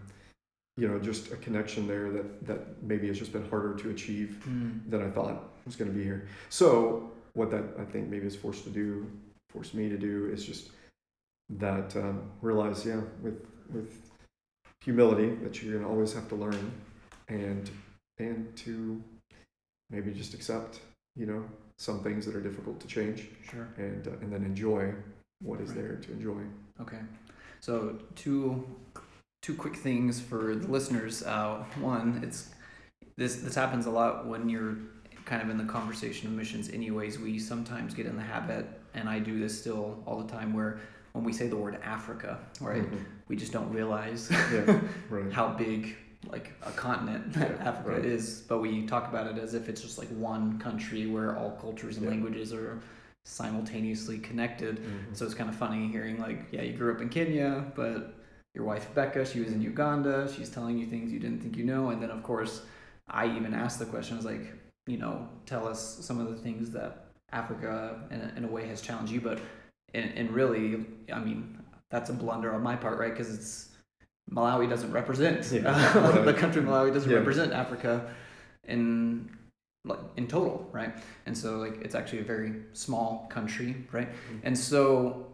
you know just a connection there that that maybe has just been harder to achieve Mm. than I thought was going to be here. So what that I think maybe is forced to do, forced me to do, is just that um, realize, yeah, with with humility that you're going to always have to learn, and and to maybe just accept, you know, some things that are difficult to change, Sure. and uh, and then enjoy what is Right. there to enjoy. Okay. So two two quick things for the listeners. Uh, one, it's this this happens a lot when you're kind of in the conversation of missions. Anyways, we sometimes get in the habit, and I do this still all the time, where when we say the word Africa, right, Mhm. We just don't realize Yeah. Right. how big like a continent Yeah, Africa right. is, but we talk about it as if it's just like one country where all cultures and Yeah. languages are simultaneously connected. Mhm. So it's kind of funny hearing like, yeah, you grew up in Kenya, but your wife Becca, she was in Uganda. She's telling you things you didn't think you know, and then of course, I even asked the question, I was like, you know, tell us some of the things that Africa in a, in a way has challenged you, but and, and really, I mean, that's a blunder on my part, right? Because it's Malawi doesn't represent Yeah, the right. country Malawi doesn't Yeah. represent Africa in like in total, right? And so like it's actually a very small country, right? Mhm. And so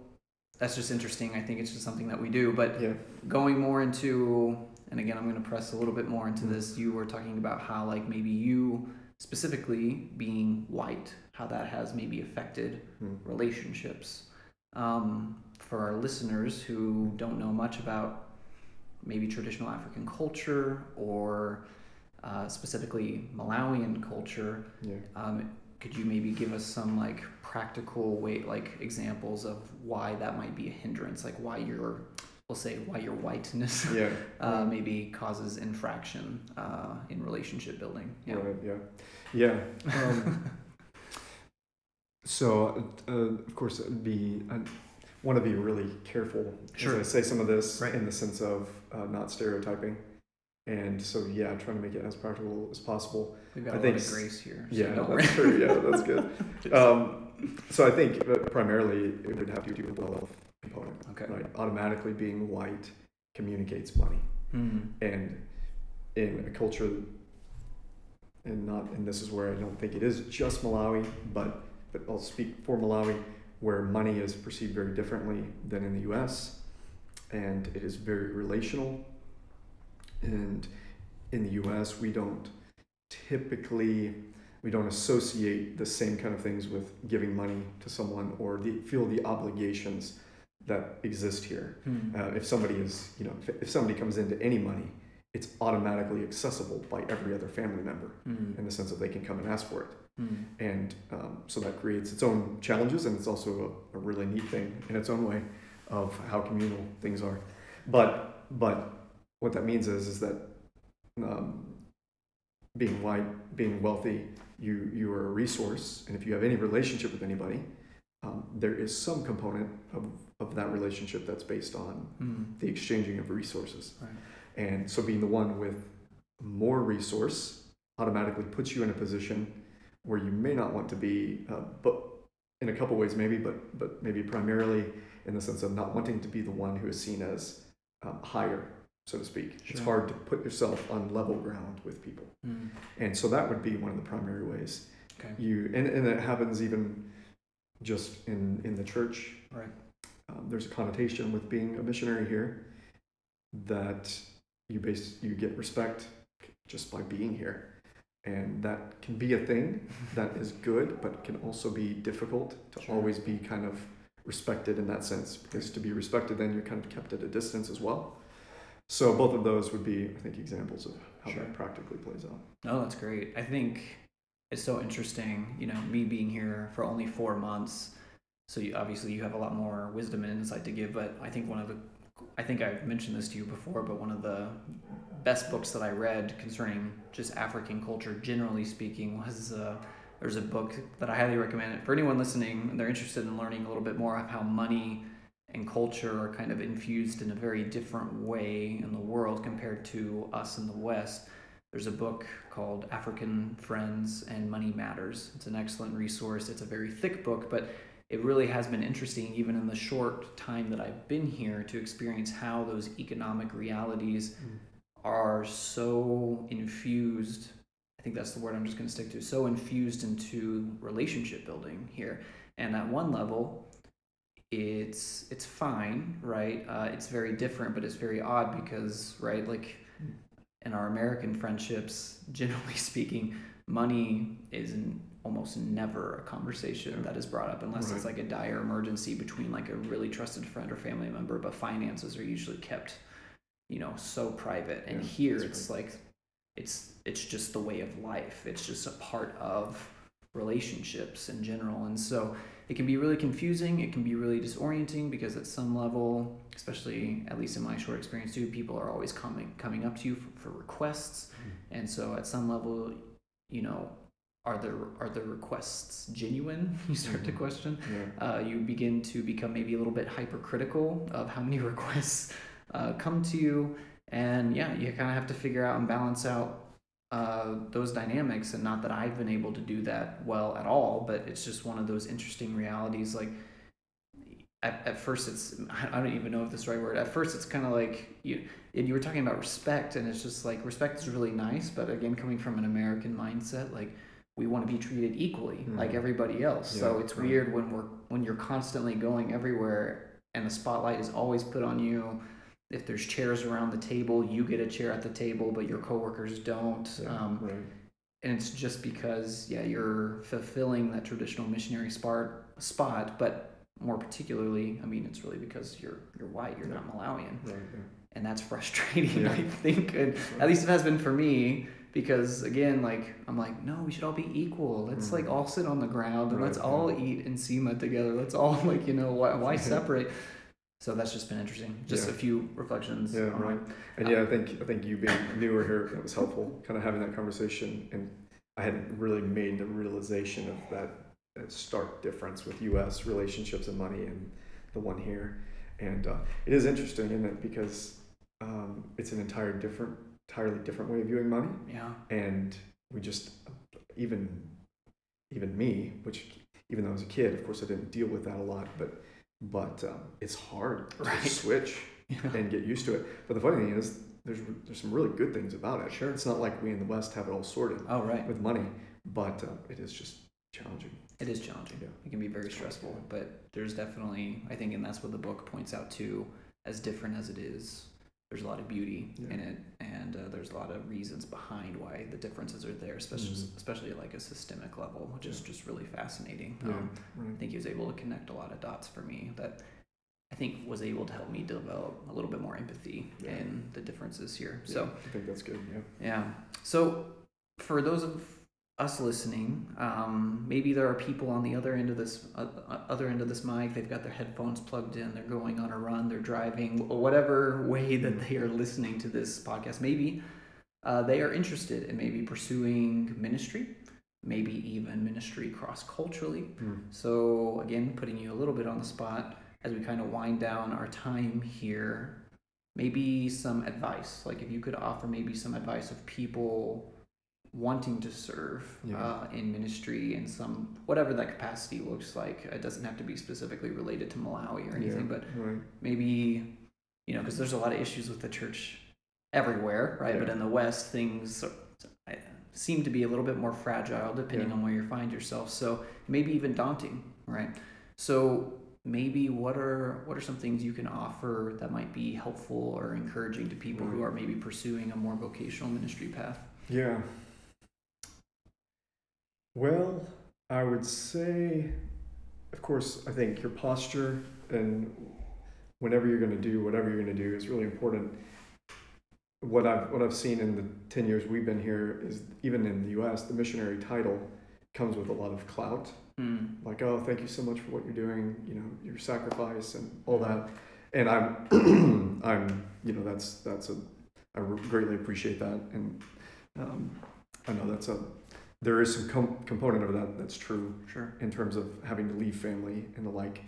that's just interesting. I think it's just something that we do. But Yeah. going more into and again i'm going to press a little bit more into Mhm. this you were talking about how like maybe you specifically being white how that has maybe affected Mhm. relationships um, for our listeners who don't know much about maybe traditional african culture or uh, specifically malawian culture Yeah. um, could you maybe give us some like practical way like examples of why that might be a hindrance like why your we'll say why your whiteness Yeah. uh, maybe causes infraction uh, in relationship building yeah Right. Yeah. Yeah. Um, so, uh, of course, I want to be really careful Sure. as I say some of this Right. in the sense of uh, not stereotyping, and so yeah, trying to make it as practical as possible. we've got I a lot of grace here so Yeah, that's true. Yeah, that's good. Um, so I think primarily it would have to do with the wealth component, okay right? Automatically being white communicates money. Hmm. and in a culture and not and this is where I don't think it is just Malawi but but I'll speak for Malawi where money is perceived very differently than in the US and it is very relational and in the US we don't typically we don't associate the same kind of things with giving money to someone or the, feel the obligations that exist here Hmm. uh, if somebody is, you know, if, if somebody comes into any money, it's automatically accessible by every other family member Hmm. in the sense that they can come and ask for it. Hmm. And um, so that creates its own challenges, and it's also a, a really neat thing in its own way of how communal things are. But but what that means is is that um, being white, being wealthy, you you are a resource, and if you have any relationship with anybody, um, there is some component of, of that relationship that's based on Hmm. the exchanging of resources. Right. And so being the one with more resource automatically puts you in a position where you may not want to be, uh, but in a couple ways maybe, but but maybe primarily in the sense of not wanting to be the one who is seen as um, higher, so to speak. It's hard to put yourself on level ground with people, Hmm. and so that would be one of the primary ways okay you and, and it happens even just in in the church Right. um, there's a connotation with being a missionary here that you base you get respect just by being here and that can be a thing that is good but can also be difficult to Sure. always be kind of respected in that sense because to be respected then you're kind of kept at a distance as well so both of those would be i think examples of how Sure. that practically plays out No, that's great. I think it's so interesting. You know, me being here for only four months, so you, obviously you have a lot more wisdom and insight to give. But I think one of the, I think I've mentioned this to you before, but one of the best books that I read concerning just African culture, generally speaking, was uh, there's a book that I highly recommend for anyone listening and they're interested in learning a little bit more of how money and culture are kind of infused in a very different way in the world compared to us in the West. There's a book called African Friends and Money Matters. It's an excellent resource. It's a very thick book, but it really has been interesting, even in the short time that I've been here, to experience how those economic realities are so infused. I think that's the word I'm just going to stick to. So infused into relationship building here, and at one level, it's it's fine, right? Uh, it's very different, but it's very odd because, right, like in our American friendships, generally speaking, money is n- almost never a conversation that is brought up unless it's like a dire emergency between like a really trusted friend or family member. But finances are usually kept, you know, so private. And Yeah, here it's like, it's it's just the way of life. It's just a part of relationships in general. And so it can be really confusing. It can be really disorienting because at some level, especially at least in my short experience too, people are always coming coming up to you for, for requests. Mm. And so at some level, you know, are the are the requests genuine? You start to Mhm. question. Yeah. Uh, you begin to become maybe a little bit hypercritical of how many requests uh, come to you, and yeah, you kind of have to figure out and balance out uh, those dynamics. And not that I've been able to do that well at all, but it's just one of those interesting realities. Like at, at first, it's I don't even know if this is the right word. At first, it's kind of like you and you were talking about respect, and it's just like respect is really nice, but again, coming from an American mindset, like we want to be treated equally like Mhm. everybody else. so it's right. weird when we're when you're constantly going everywhere and the spotlight is always put on you. If there's chairs around the table, you get a chair at the table, but your coworkers don't. Yeah, Um, right. and it's just because yeah you're fulfilling that traditional missionary spot spot but more particularly i mean it's really because you're you're white you're not malawian Right. Yeah. and that's frustrating Yeah. i think and at least it has been for me because again like i'm like no we should all be equal let's like Mhm. all sit on the ground and let's Right, all eat and nsima together let's all like you know why, why separate so that's just been interesting just Yeah. a few reflections Yeah, on right. And yeah, I think I think you being newer here it was helpful, kind of having that conversation. And I hadn't really made the realization of that, that stark difference with U.S. relationships and money and the one here. And uh, it is interesting, isn't it? Because um, it's an entire different, entirely different way of viewing money. yeah And we just even even me, which even though I was a kid, of course I didn't deal with that a lot, but but um, it's hard Right. to switch yeah and get used to it. But the funny thing is, there's there's some really good things about it. Sure. It's not like we in the West have it all sorted oh right with money, but uh, it is just challenging. It is challenging. Yeah. It can be very stressful, but there's definitely, I think, and that's what the book points out too. As different as it is, there's a lot of beauty Yeah. in it, and uh, there's a lot of reasons behind why the differences are there, especially Mhm. especially at like a systemic level, which is just really fascinating. Yeah, Um, I think he was able to connect a lot of dots for me that I think was able to help me develop a little bit more empathy Yeah. in the differences here. Yeah, So I think that's good. Yeah. yeah. So, for those of us listening, um, maybe there are people on the other end of this uh, uh, other end of this mic. They've got their headphones plugged in. They're going on a run. They're driving. Whatever way that they are listening to this podcast, maybe uh, they are interested in maybe pursuing ministry, maybe even ministry cross culturally. Mm. So again, putting you a little bit on the spot as we kind of wind down our time here. Maybe some advice, like if you could offer maybe some advice of people wanting to serve Yeah. uh, in ministry in some whatever that capacity looks like. It doesn't have to be specifically related to Malawi or anything, yeah, but right. maybe you know because there's a lot of issues with the church everywhere, right? But in the West, things seem to be a little bit more fragile depending Yeah. on where you find yourself. So maybe even daunting, right? So maybe what are what are some things you can offer that might be helpful or encouraging to people who are maybe pursuing a more vocational ministry path? Yeah. Well, I would say, of course, I think your posture and whenever you're going to do whatever you're going to do is really important. What I've what I've seen in the ten years we've been here is even in the U.S. the missionary title comes with a lot of clout. Mm. Like, oh, thank you so much for what you're doing. You know, your sacrifice and all that. And I'm I'm you know that's that's a I greatly appreciate that and um, I know that's a there is some com- component of that that's true Sure. in terms of having to leave family and the like.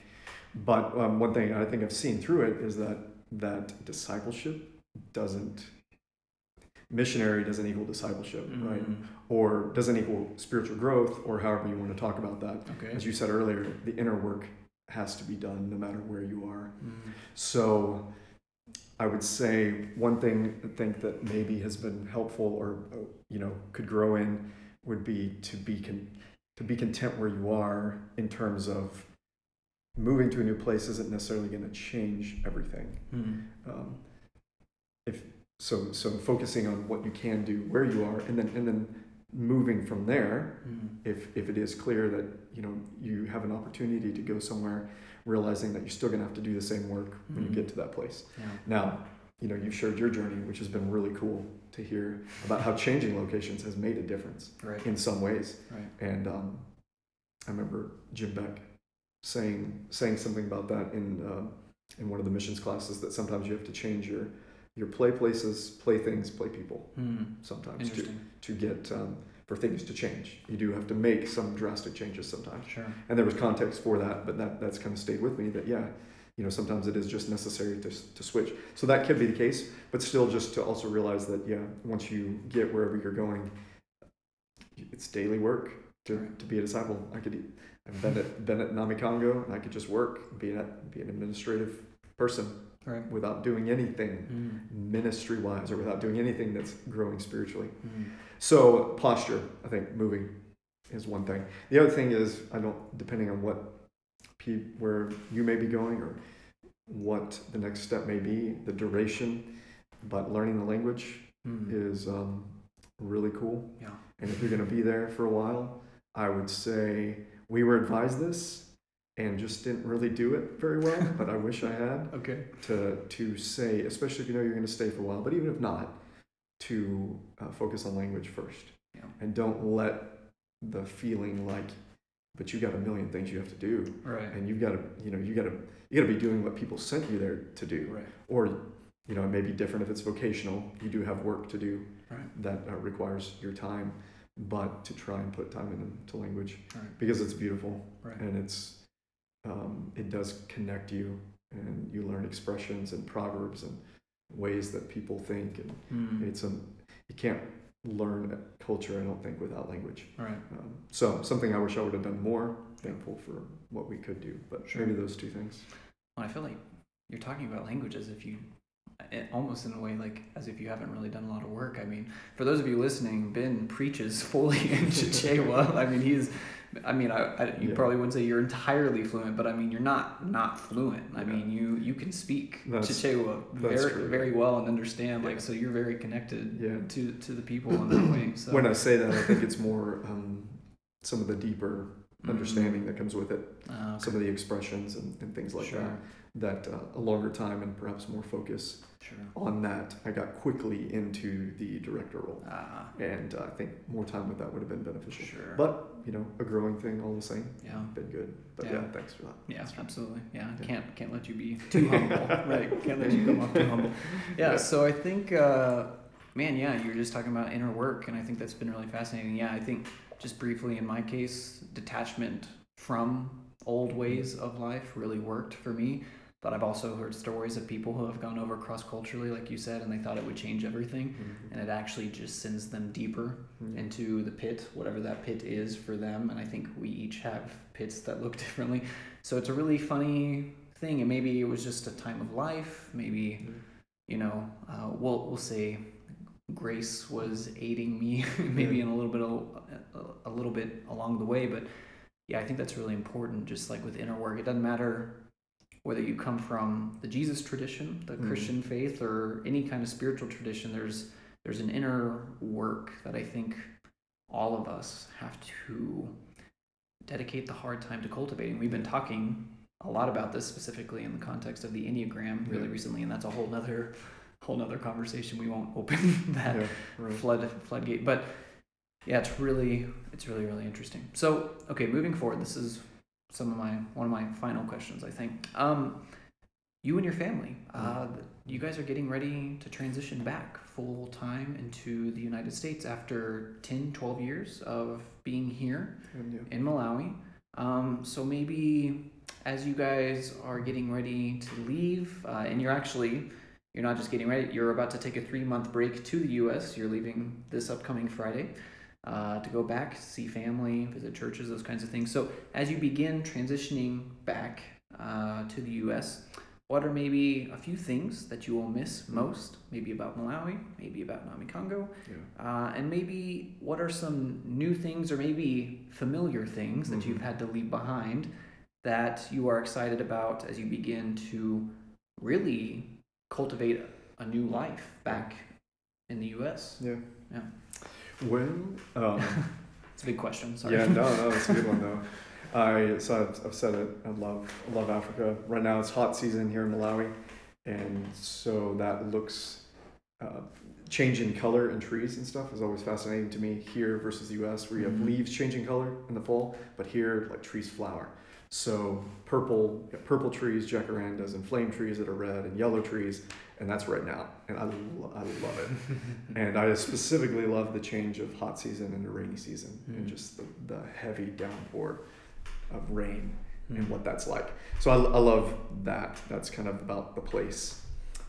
But um, one thing I think I've seen through it is that that discipleship doesn't missionary doesn't equal discipleship, right? Mm. Or doesn't equal spiritual growth, or however you want to talk about that. Okay. As you said earlier, the inner work has to be done no matter where you are. Mm. So I would say one thing I think that maybe has been helpful or you know could grow in would be to be con- to be content where you are in terms of moving to a new place isn't necessarily going to change everything. Mm. Um, if so, so focusing on what you can do where you are, and then and then moving from there Mm. if if it is clear that you know you have an opportunity to go somewhere realizing that you're still going to have to do the same work when you Mhm. get to that place Yeah. now you know you've shared your journey which has been really cool to hear about how changing locations has made a difference Right. in some ways Right. and um, I remember Jim Beck saying saying something about that in um, in one of the missions classes that sometimes you have to change your your play places, play things, play people. Hmm. Sometimes to to get um, for things to change. You do have to make some drastic changes sometimes. Sure. And there was context for that, but that that's kind of stayed with me. That yeah, you know, sometimes it is just necessary to to switch. So that could be the case, but still, just to also realize that yeah, once you get wherever you're going, it's daily work to, to be a disciple. I could I've been at been at Namikango, and I could just work, be an be an administrative person Right. without doing anything Hmm. ministry wise or without doing anything that's growing spiritually. Hmm. So posture, I think moving is one thing. The other thing is I don't depending on what where you may be going or what the next step may be, the duration, but learning the language Hmm. is um, really cool. Yeah. And if you're going to be there for a while, I would say we were advised this and just didn't really do it very well, but I wish I had Okay. to to say, especially if you know you're going to stay for a while, but even if not, to uh, focus on language first, Yeah. and don't let the feeling like, but you got a million things you have to do, Right. and you've got to, you know, you got to, you got to be doing what people sent you there to do, Right. or, you know, it may be different if it's vocational. You do have work to do Right. that uh, requires your time, but to try and put time into language Right. because it's beautiful Right. and it's um, it does connect you and you learn expressions and proverbs and ways that people think and Hmm. it's a you can't learn culture i don't think without language Right. um, so something i wish i would have done more thankful for what we could do but Sure. maybe those two things Well, I feel like you're talking about language as if you, almost in a way like as if you haven't really done a lot of work. I mean, for those of you listening, Ben preaches fully in Chichewa. I mean, he's, I mean, I, I you Yeah. probably wouldn't say you're entirely fluent, but I mean, you're not not fluent. I Yeah. mean, you you can speak That's- Chichewa very true. very well and understand. Like, so you're very connected Yeah. to to the people in that way. So when i say that i think it's more um, some of the deeper Mhm. understanding that comes with it Uh, okay. some of the expressions and, and things like sure, that that uh, a longer time and perhaps more focus sure. on that i got quickly into the director role Ah, and uh, I think more time with that would have been beneficial. sure. But you know, a growing thing all the same. yeah. Been good. But Yeah. yeah, thanks for that. Yeah, That's absolutely. Yeah, Yeah. can't can't let you be too humble, right? Can't let you come off too humble. Yeah. Yeah. So I think, uh, man, yeah, you were just talking about inner work, and I think that's been really fascinating. Yeah, I think just briefly in my case, detachment from old ways of life really worked for me. But I've also heard stories of people who have gone over cross culturally, like you said, and they thought it would change everything, and it actually just sends them deeper Mhm. into the pit, whatever that pit is for them. And I think we each have pits that look differently. So it's a really funny thing. And maybe it was just a time of life. Maybe, Mhm. you know, uh, we'll, we'll say grace was aiding me maybe Yeah. in a little bit, a little bit along the way. But yeah, I think that's really important. Just like with inner work, it doesn't matter whether you come from the Jesus tradition, the Mhm. Christian faith, or any kind of spiritual tradition. There's there's an inner work that I think all of us have to dedicate the hard time to cultivating. We've been talking a lot about this specifically in the context of the Enneagram really Yeah. recently, and that's a whole nother whole nother conversation. We won't open that Yeah, right. flood floodgate. But yeah, it's really it's really really interesting. So okay, moving forward, this is some of my one of my final questions. I think um, you and your family, uh, you guys are getting ready to transition back full time into the United States after 10, 12 years of being here in Malawi. Um, so maybe as you guys are getting ready to leave, uh, and you're actually you're not just getting ready, you're about to take a three month break to the U.S. You're leaving this upcoming Friday uh, to go back, see family, visit churches, those kinds of things. So as you begin transitioning back uh, to the U.S. What are maybe a few things that you will miss most? Maybe about Malawi, maybe about Namikango, Yeah. uh, and maybe what are some new things or maybe familiar things that you've Mhm. had to leave behind that you are excited about as you begin to really cultivate a new life back in the U.S.? Yeah. Yeah. Well, um, It's a big question. Sorry. yeah, no, no, that's a good one though. I so I've, I've said it. I love I love Africa. Right now it's hot season here in Malawi, and so that looks uh, change in color in trees and stuff is always fascinating to me here versus the U.S. where you have Mhm. leaves changing color in the fall, but here like trees flower. So purple, purple trees, jacarandas, and flame trees that are red, and yellow trees, and that's right now, and I, lo- I love it. and I specifically love the change of hot season into rainy season, and Mm. just the, the heavy downpour of rain and Mm. what that's like. So I, I love that. That's kind of about the place.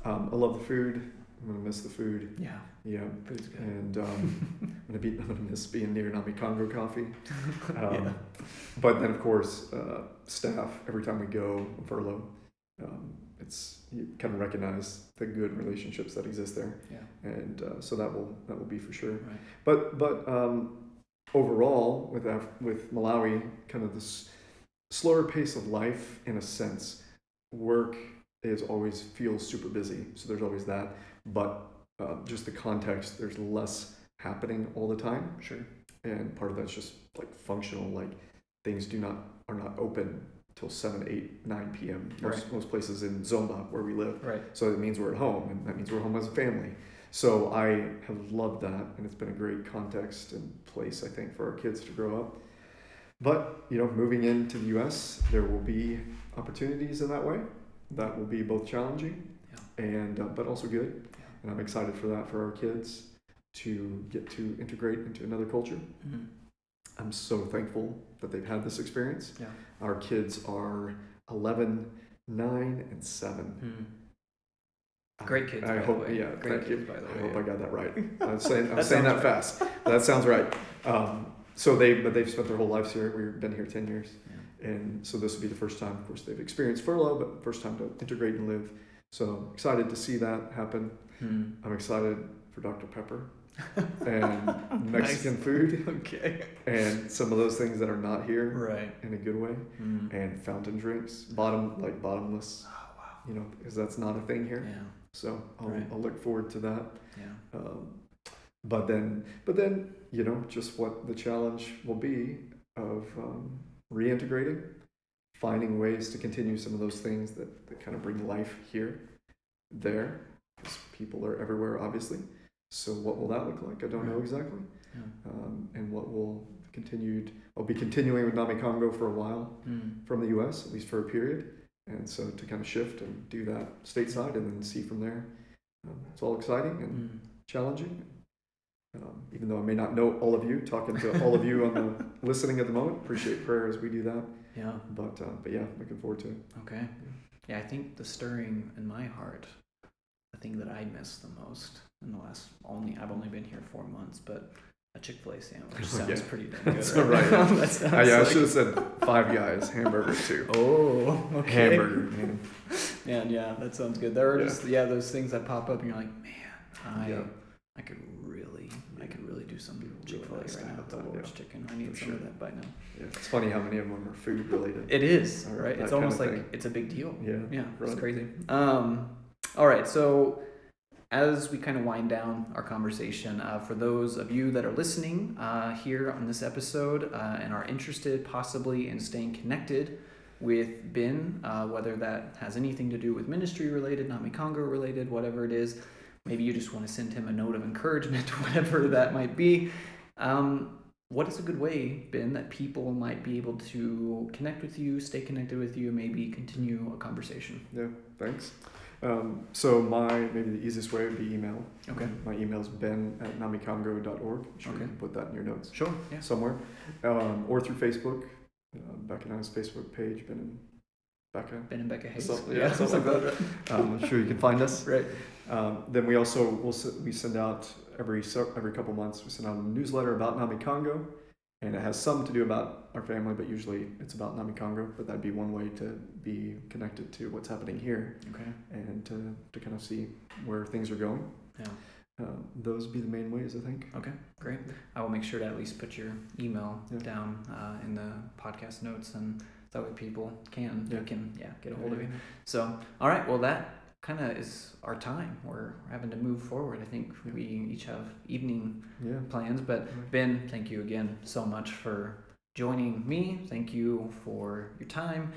Um, I love the food. I'm gonna miss the food. Yeah, Yeah, food's good. and um, I'm gonna be I'm gonna miss being near Namikango coffee. Um, Yeah. But then of course, uh, staff. Every time we go on furlough, um, it's you kind of recognize the good relationships that exist there, Yeah. and uh, so that will that will be for sure. Right. But but um, overall, with Af- with Malawi, kind of this slower pace of life in a sense. Work is always feels super busy, so there's always that. But uh, just the context, there's less happening all the time, Sure. and part of that's just like functional. Like things do not are not open till 7, 8, 9 p.m. Most, Right. most places in Zomba where we live. Right. So it means we're at home, and that means we're home as a family. So I have loved that, and it's been a great context and place, I think, for our kids to grow up. But you know, moving into the U.S., there will be opportunities in that way. That will be both challenging, and uh, but also good. Yeah. And I'm excited for that for our kids to get to integrate into another culture. Mhm. I'm so thankful that they've had this experience. Yeah. Our kids are 11, 9, and 7. Mhm. Great kids, I the hope, way. yeah, Great thank kids, you. by the I hope yeah. I got that right. I'm saying, I'm That saying that fast. That sounds right. Um, so they, but they've spent their whole lives here. We've been here 10 years. Yeah. And so this will be the first time, of course, they've experienced furlough, but first time to integrate and live. So excited to see that happen. Hmm. I'm excited for Dr. Pepper and Mexican food Okay. and some of those things that are not here Right. in a good way. Mm. And fountain drinks, bottom, like bottomless, Oh wow. you know, because that's not a thing here. Yeah. So I'll, Right. I'll look forward to that. Yeah. Um, but then, but then, you know, just what the challenge will be of um, reintegrating, finding ways to continue some of those things that, that kind of bring life here, there, because people are everywhere, obviously. So what will that look like? I don't know exactly. Yeah. Um, and what will continued, I'll be continuing with Namikango for a while Mm. from the U.S. at least for a period, and so to kind of shift and do that stateside and then see from there. Um, it's all exciting and Mm. challenging. Um, even though I may not know all of you, talking to all of you on the listening at the moment, appreciate prayer as we do that. Yeah. But uh, but yeah, looking forward to it. Okay. Yeah, I think the stirring in my heart, the thing that I miss the most in the last only I've only been here four months, but a Chick Fil A sandwich sounds yeah. pretty damn good. That's right, right. that sounds Uh, yeah, I should have said five guys, hamburger too. Oh, okay. Hamburger, man. Man, yeah, that sounds good. There are Yeah. just yeah those things that pop up, and you're like, man, I Yeah. I could really I could really do some Chick Fil A nice right now the Lord's yeah. chicken. I need For some sure. of that by now. Yeah, it's funny how many of them are food related. It is right. It's almost like thing. it's a big deal. Yeah, Yeah, it's crazy. Um, all right, so as we kind of wind down our conversation, uh, for those of you that are listening uh, here on this episode uh, and are interested possibly in staying connected with Ben, uh, whether that has anything to do with ministry related, Namikango related, whatever it is, maybe you just want to send him a note of encouragement, whatever that might be. Um, what is a good way, Ben, that people might be able to connect with you, stay connected with you, maybe continue a conversation? Yeah, thanks. Um, so my maybe the easiest way would be email. Okay. My email's ben at namikango.org. Sure, you Okay. can put that in your notes Sure. Yeah. somewhere, um, or through Facebook. Uh, Becca and I's Facebook page, Ben and Becca. Ben and Becca Hayes. Something- yeah, something like that. Um, I'm sure you can find us. Right. Um, then we also will we send out every so, every couple months we send out a newsletter about Namikango, and it has some to do about our family, but usually it's about Namikango. But that'd be one way to be connected to what's happening here Okay. and to, to kind of see where things are going. Yeah. Um, those would be the main ways, I think. Okay. Great. I will make sure to at least put your email Yeah. down uh, in the podcast notes, and that way people can Yeah. they can yeah get a hold of you. So all right. Well, that kind of is our time. We're having to move forward. I think Yeah. we each have evening Yeah. plans, but Right. Ben, thank you again so much for joining me. Thank you for your time.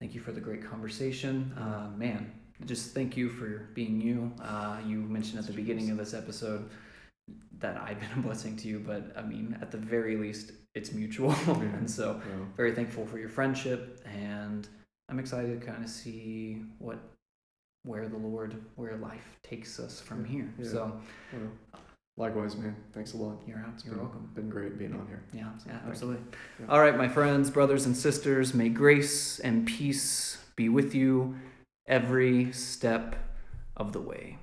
Thank you for the great conversation. Uh, man, just thank you for being you. Uh, you mentioned at the beginning of this episode that I've been a blessing to you, but I mean, at the very least, it's mutual. and so, Yeah. very thankful for your friendship, and I'm excited to kind of see what where the Lord, where life takes us from here. Yeah. So, likewise, man. Thanks a lot. you're out. You're been, welcome. Been great being on here. Yeah, yeah, absolutely. Yeah. All right, my friends, brothers, and sisters, may grace and peace be with you every step of the way.